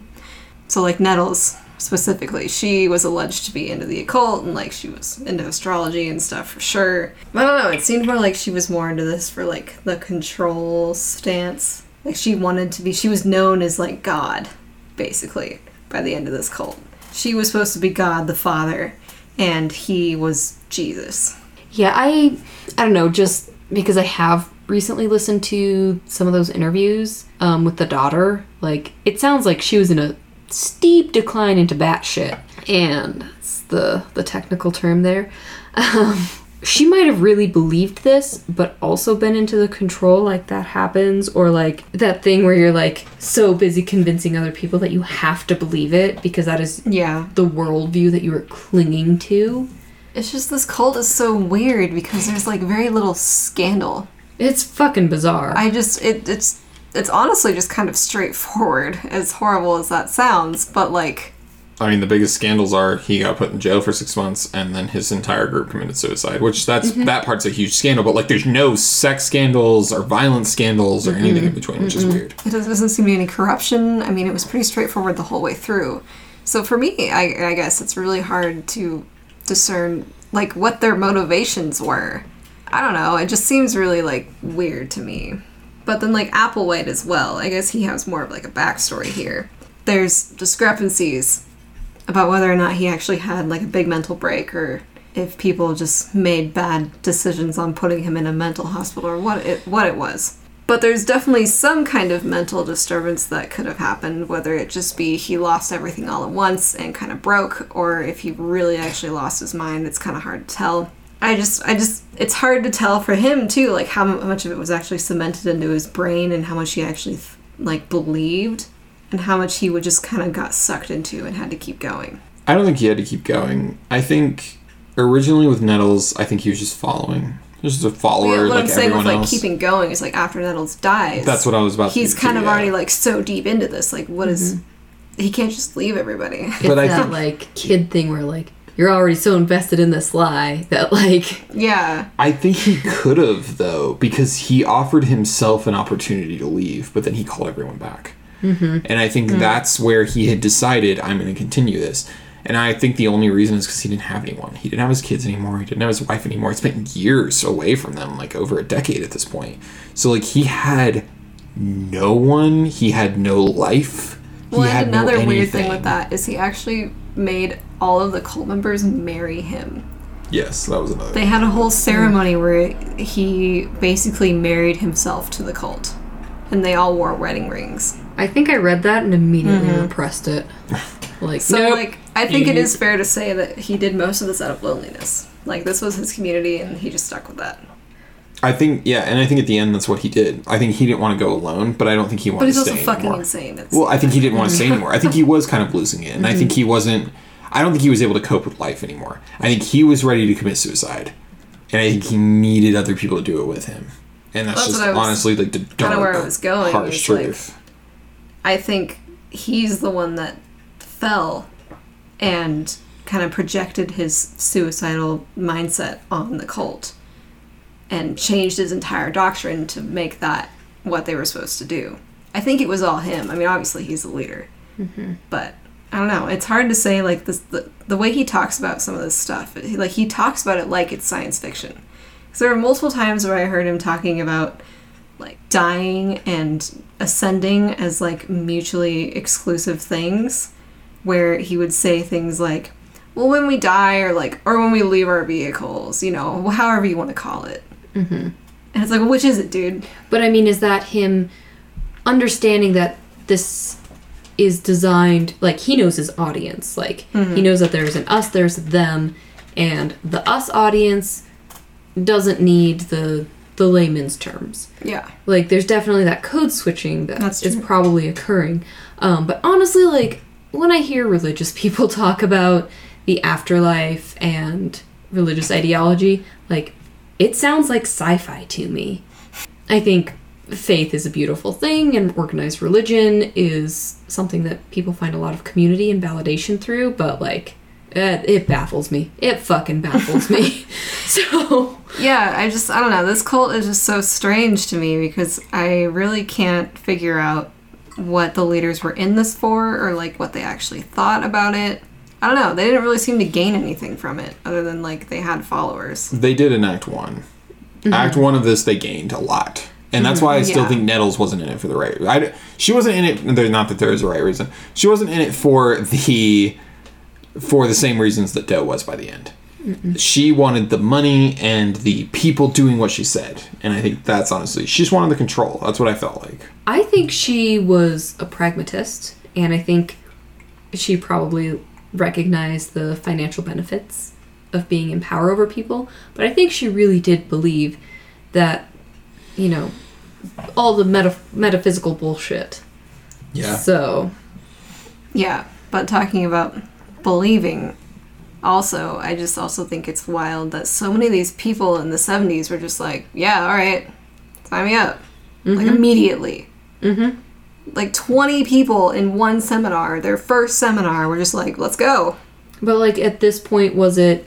So like Nettles specifically, she was alleged to be into the occult and like she was into astrology and stuff for sure. I don't know, it seemed more like she was more into this for like the control stance. Like she wanted to be she was known as like God, basically, by the end of this cult. She was supposed to be God the Father, and he was Jesus. Yeah, I I don't know, just because I have recently listened to some of those interviews um, with the daughter, like it sounds like she was in a steep decline into batshit, and that's the the technical term there. Um, she might have really believed this, but also been into the control like that happens, or like that thing where you're like so busy convincing other people that you have to believe it because that is Yeah. the worldview that you are clinging to. It's just this cult is so weird because there's like very little scandal. It's fucking bizarre. I just it it's it's honestly just kind of straightforward, as horrible as that sounds, but like I mean, the biggest scandals are he got put in jail for six months, and then his entire group committed suicide. Which that's mm-hmm. that part's a huge scandal. But like, there's no sex scandals or violence scandals or anything in between, which is weird. it doesn't, doesn't seem to be any corruption. I mean, it was pretty straightforward the whole way through. So for me, I, I guess it's really hard to discern like what their motivations were. I don't know. It just seems really like weird to me. But then like Applewhite as well. I guess he has more of like a backstory here. There's discrepancies about whether or not he actually had like a big mental break or if people just made bad decisions on putting him in a mental hospital or what it what it was. But there's definitely some kind of mental disturbance that could have happened, whether it just be he lost everything all at once and kind of broke, or if he really actually lost his mind. It's kind of hard to tell. I just, I just, it's hard to tell for him too, like how much of it was actually cemented into his brain and how much he actually like believed, and how much he would just kind of got sucked into and had to keep going. I don't think he had to keep going. I think originally with Nettles, I think he was just following. He was just a follower what like I'm saying with like else. keeping going is like after Nettles dies. That's what I was about He's get kind to, of yeah. already like so deep into this. Like, what is? Mm-hmm. He can't just leave everybody. It's But I that think- like kid thing where like you're already so invested in this lie that like yeah, I think he could have though, because he offered himself an opportunity to leave, but then he called everyone back. Mm-hmm. And I think that's where he had decided I'm going to continue this. And I think the only reason is because he didn't have anyone. He didn't have his kids anymore. He didn't have his wife anymore. He spent years away from them, like over a decade at this point. So like he had no one. He had no life. Well, he and had no another weird thing with that is he actually made all of the cult members marry him. Yes, that was another. They had a whole hmm. ceremony where he basically married himself to the cult, and they all wore wedding rings. I think I read that and immediately mm-hmm. repressed it. Like, So, nope. like, I think it You- is fair to say that he did most of this out of loneliness. Like, this was his community, and he just stuck with that. I think yeah, and I think at the end that's what he did. I think he didn't want to go alone, but I don't think he wanted But he's to also stay fucking anymore. insane. It's, Well, I think he didn't want to stay anymore. I think he was kind of losing it, and I think mm-hmm. he wasn't. I don't think he was able to cope with life anymore. I think he was ready to commit suicide, and I think he needed other people to do it with him. And that's, That's just what I was- honestly like the dark, where I was going, harsh is, like, truth. I think he's the one that fell and kind of projected his suicidal mindset on the cult and changed his entire doctrine to make that what they were supposed to do. I think it was all him. I mean, obviously he's the leader, mm-hmm. but I don't know. It's hard to say like this the the way he talks about some of this stuff. Like he talks about it like it's science fiction. Because there were multiple times where I heard him talking about like dying and ascending as like mutually exclusive things where he would say things like well when we die or like or when we leave our vehicles you know however you want to call it mm-hmm. and it's like well, which is it dude But I mean, is that him understanding that this is designed like he knows his audience? Like he knows that there's an us, there's them, and the us audience doesn't need the the layman's terms. yeah Like there's definitely that code switching that That's is true. probably occurring. Um, but honestly, like when I hear religious people talk about the afterlife and religious ideology, like it sounds like sci-fi to me. I think faith is a beautiful thing and organized religion is something that people find a lot of community and validation through, but like it, it baffles me. It fucking baffles me. So, yeah i just i don't know this cult is just so strange to me because i really can't figure out what the leaders were in this for or like what they actually thought about it i don't know they didn't really seem to gain anything from it other than like they had followers They did in Act One. Mm-hmm. Act One of this, they gained a lot, and that's why I still Yeah. think Nettles wasn't in it for the right. I, she wasn't in it. There's not that there is a right reason. She wasn't in it for the for the same reasons that Do was by the end. She wanted the money and the people doing what she said, and I think that's honestly she just wanted the control. That's what I felt like. I think she was a pragmatist, and I think she probably recognized the financial benefits of being in power over people. But I think she really did believe that, you know, all the meta- metaphysical bullshit. Yeah. So, Yeah, but talking about believing, also, I just also think it's wild that so many of these people in the 70s were just like, yeah, all right, sign me up. Like, immediately. Mhm. Like, 20 people in one seminar, their first seminar, were just like, let's go. but like at this point, was it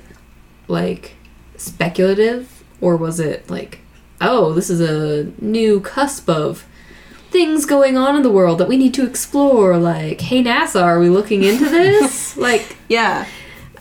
like speculative, or was it like, oh, this is a new cusp of things going on in the world that we need to explore? Like, hey NASA, are we looking into this? like, Yeah.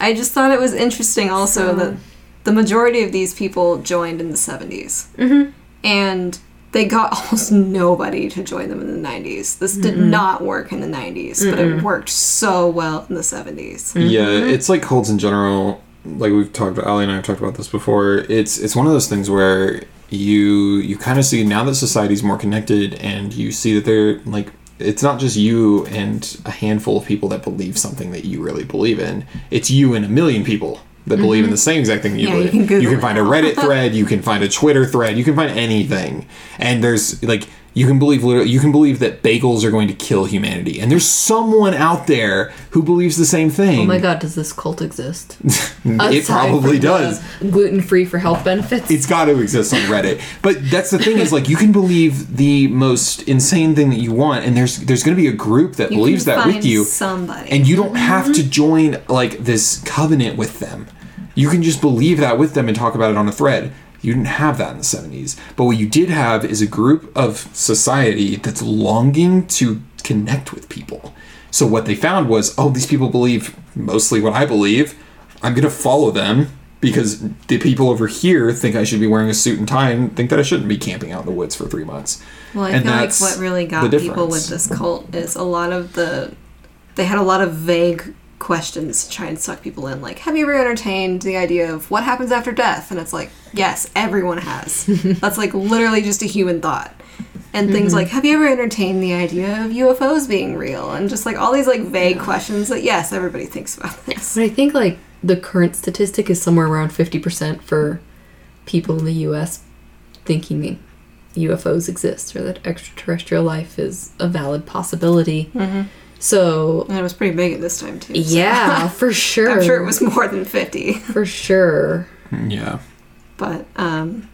I just thought it was interesting also So- that the majority of these people joined in the 70s. Mhm. And they got almost nobody to join them in the 90s. This did not work in the 90s, but it worked so well in the 70s. Yeah, it's like cults in general. Like we've talked, Ali and I have talked about this before. It's it's one of those things where you you kind of see now that society's more connected, and you see that they're like it's not just you and a handful of people that believe something that you really believe in. It's you and a million people that believe in mm-hmm. the same exact thing you Yeah, you believe. can you can find a Reddit thread, you can find a Twitter thread, you can find anything, and there's like you can believe literally- you can believe that bagels are going to kill humanity, and there's someone out there who believes the same thing. oh my god, does this cult exist? it probably does. Gluten free for health benefits. It's got to exist on Reddit. But that's the thing is like you can believe the most insane thing that you want, and there's there's going to be a group that You believes can that with you, Somebody. and you don't have to mm-hmm. join like this covenant with them. You can just believe that with them and talk about it on a thread. You didn't have that in the 70s. But what you did have is a group of society that's longing to connect with people. So what they found was, oh, these people believe mostly what I believe, I'm going to follow them because the people over here think I should be wearing a suit and tie and think that I shouldn't be camping out in the woods for three months. Well, I And feel like that's what really got people with this cult is a lot of the. They had a lot of vague questions to try and suck people in. Like, have you ever entertained the idea of what happens after death? And it's like, yes, everyone has. That's like literally just a human thought. And things mm-hmm. like, have you ever entertained the idea of UFOs being real? And just like all these like vague questions that, yes, everybody thinks about this. But I think like the current statistic is somewhere around 50% for people in the US thinking UFOs exist or that extraterrestrial life is a valid possibility. Mm-hmm. So, And it was pretty big at this time, too. so yeah, for sure. I'm sure it was more than 50. For sure. Yeah. But um,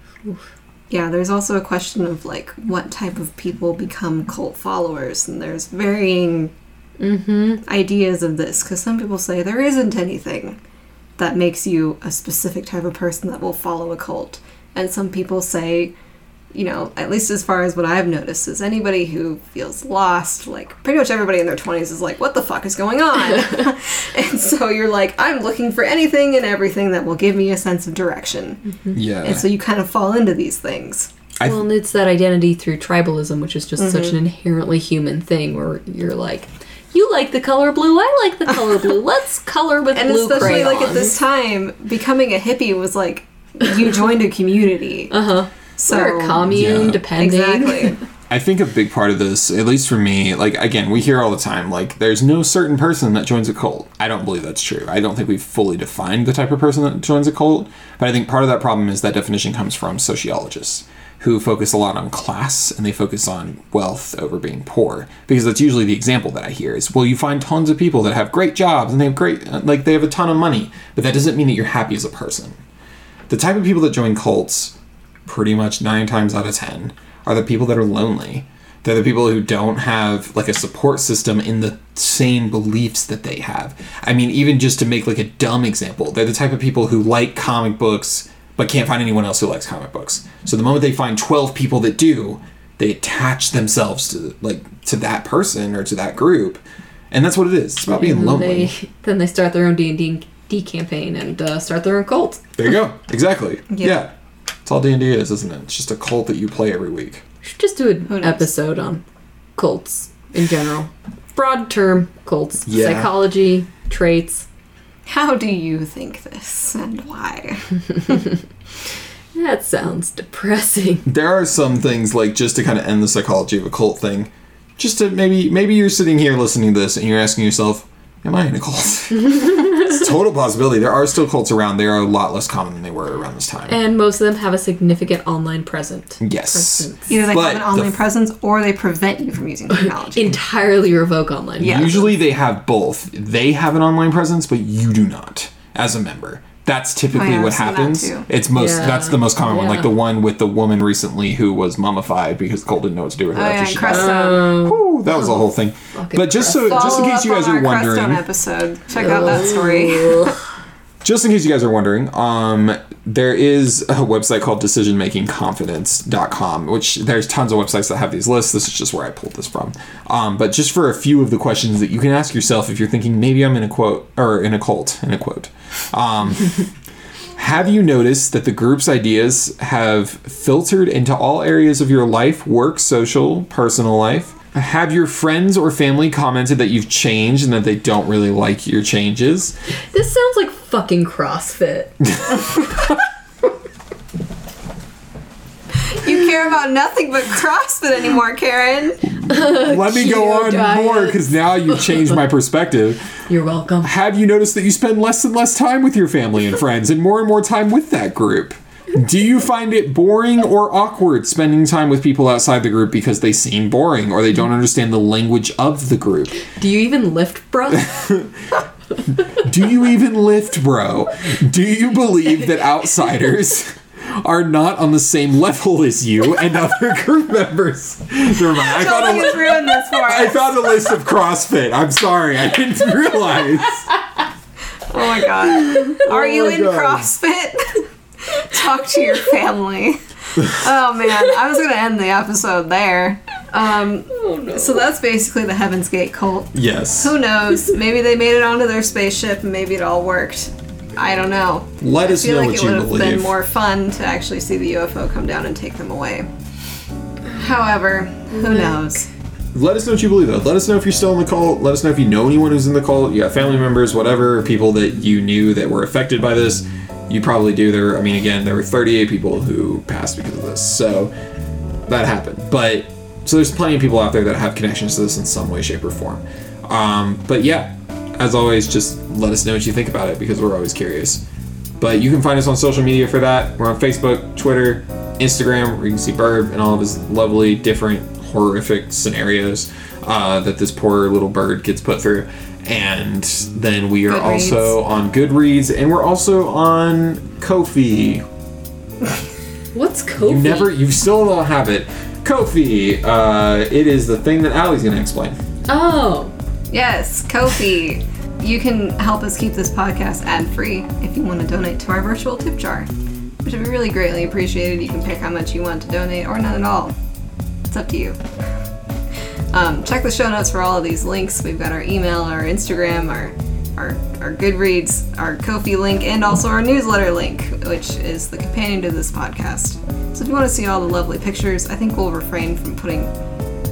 yeah, there's also a question of like what type of people become cult followers, and there's varying ideas of this because some people say there isn't anything that makes you a specific type of person that will follow a cult, and some people say. You know, at least as far as what I've noticed, is anybody who feels lost, like pretty much everybody in their 20s is like, what the fuck is going on? and so you're like, I'm looking for anything and everything that will give me a sense of direction. Yeah. And so you kind of fall into these things. I- well, and it's that identity through tribalism, which is just such an inherently human thing where you're like, you like the color blue, I like the color blue. Let's color with And blue And especially crayons. like at this time, becoming a hippie was like you joined a community. Uh huh. So or a commune, Yeah. depending. exactly. I think a big part of this, at least for me, like again, we hear all the time, like there's no certain person that joins a cult. I don't believe that's true. I don't think we've fully defined the type of person that joins a cult. But I think part of that problem is that definition comes from sociologists who focus a lot on class and they focus on wealth over being poor because that's usually the example that I hear is well you find tons of people that have great jobs and they have great uh, like they have a ton of money but that doesn't mean that you're happy as a person the type of people that join cults pretty much nine times out of ten are the people that are lonely. They're the people who don't have like a support system in the same beliefs that they have. I mean even just to make like a dumb example they're the type of people who like comic books but can't find anyone else who likes comic books. So the moment they find 12 people that do they attach themselves to like to that person or to that group. And that's what it is. It's about being lonely. They, then they start their own D and D campaign and uh, start their own cult. there you go. Exactly. Yeah. yeah that's all d&d is isn't it it's just a cult that you play every week Should just do an episode on cults in general. Broad term cults, Yeah. psychology, traits. How do you think this and why? That sounds depressing. there are some things like just to kind of end the psychology of a cult thing just to maybe maybe you're sitting here listening to this and you're asking yourself am i in a cult it's a total possibility there are still cults around they are a lot less common than they were around this time And most of them have a significant online present. yes presence. Either they But have an online the- presence or they prevent you from using technology. Entirely revoke online. Yeah. usually they have both they have an online presence but you do not as a member that's typically Oh, yeah, I've what seen that happens. it's most Yeah. that's the most common one. Like the one with the woman recently who was mummified because Cole didn't know what to do with her oh after yeah, she died. Crestone. Oh. Whew, that was the whole thing. But just so just in Follow case you guys on are our wondering Crestone episode. Check out that story. just in case you guys are wondering, um, there is a website called decisionmakingconfidence.com, which there's tons of websites that have these lists. This is just where I pulled this from. Um, but just for a few of the questions that you can ask yourself if you're thinking maybe I'm in a quote or in a cult, in a quote. Um, have you noticed that the group's ideas have filtered into all areas of your life, work, social, personal life? Have your friends or family commented that you've changed and that they don't really like your changes? This sounds like fucking CrossFit. You care about nothing but CrossFit anymore, Karen. Let me go on diet. more because now you've changed my perspective. You're welcome. Have you noticed that you spend less and less time with your family and friends and more and more time with that group? Do you find it boring or awkward spending time with people outside the group because they seem boring or they don't understand the language of the group? Do you even lift, bro? Do you even lift, bro? Do you believe that outsiders are not on the same level as you and other group members? Never mind. I found a li- ruined this for I found a list of CrossFit. I'm sorry, I didn't realize. Oh my god. Oh are you my in God. CrossFit? Talk to your family. Oh man, I was gonna end the episode there. Um, Oh no. so that's basically the Heaven's Gate cult. Yes. Who knows? Maybe they made it onto their spaceship and maybe it all worked. I don't know. Let us I feel know like what it would have been more fun to actually see the UFO come down and take them away. However, who knows? Let us know what you believe though. Let us know if you're still in the cult. Let us know if you know anyone who's in the cult. You got family members, whatever, people that you knew that were affected by this. You probably do. There, I mean, again, there were 38 people who passed because of this, so that happened. But so there's plenty of people out there that have connections to this in some way, shape, or form. Um, but yeah, as always, just let us know what you think about it because we're always curious. But you can find us on social media for that. We're on Facebook, Twitter, Instagram, where you can see Bird and all of his lovely, different, horrific scenarios uh, that this poor little bird gets put through. And then we are Goodreads. also on Goodreads, and we're also on Ko-fi. What's Ko-fi? You never, you still don't have it. Ko-fi. Uh, it is the thing that Allie's gonna explain. Oh. Yes, Ko-fi. You can help us keep this podcast ad free if you want to donate to our virtual tip jar, which would be really greatly appreciated. You can pick how much you want to donate or none at all. It's up to you. Um, check the show notes for all of these links. We've got our email, our Instagram, our our, our Goodreads, our Ko-fi link, and also our newsletter link, which is the companion to this podcast. So if you want to see all the lovely pictures, I think we'll refrain from putting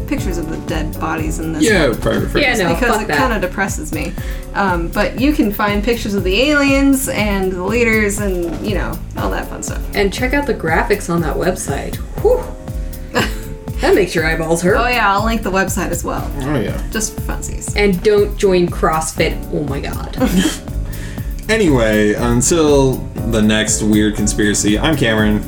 pictures of the dead bodies in this Yeah, private Yeah, no, because fuck it kind of depresses me. Um, but you can find pictures of the aliens and the leaders and you know all that fun stuff. And check out the graphics on that website. Whew. That makes your eyeballs hurt. Oh yeah, I'll link the website as well, Oh yeah. just for funsies. And don't join CrossFit. Oh my god. Anyway, until the next weird conspiracy, I'm Cameron.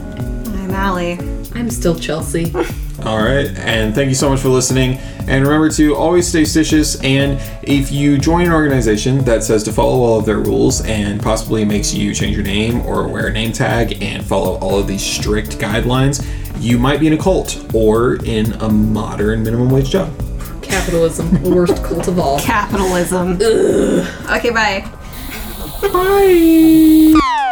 I'm Allie. I'm still Chelsea. All right, and thank you so much for listening. And remember to always stay stitious. And if you join an organization that says to follow all of their rules and possibly makes you change your name or wear a name tag and follow all of these strict guidelines, you might be in a cult or in a modern minimum wage job. Capitalism, the worst cult of all. Capitalism. Okay, bye. Bye.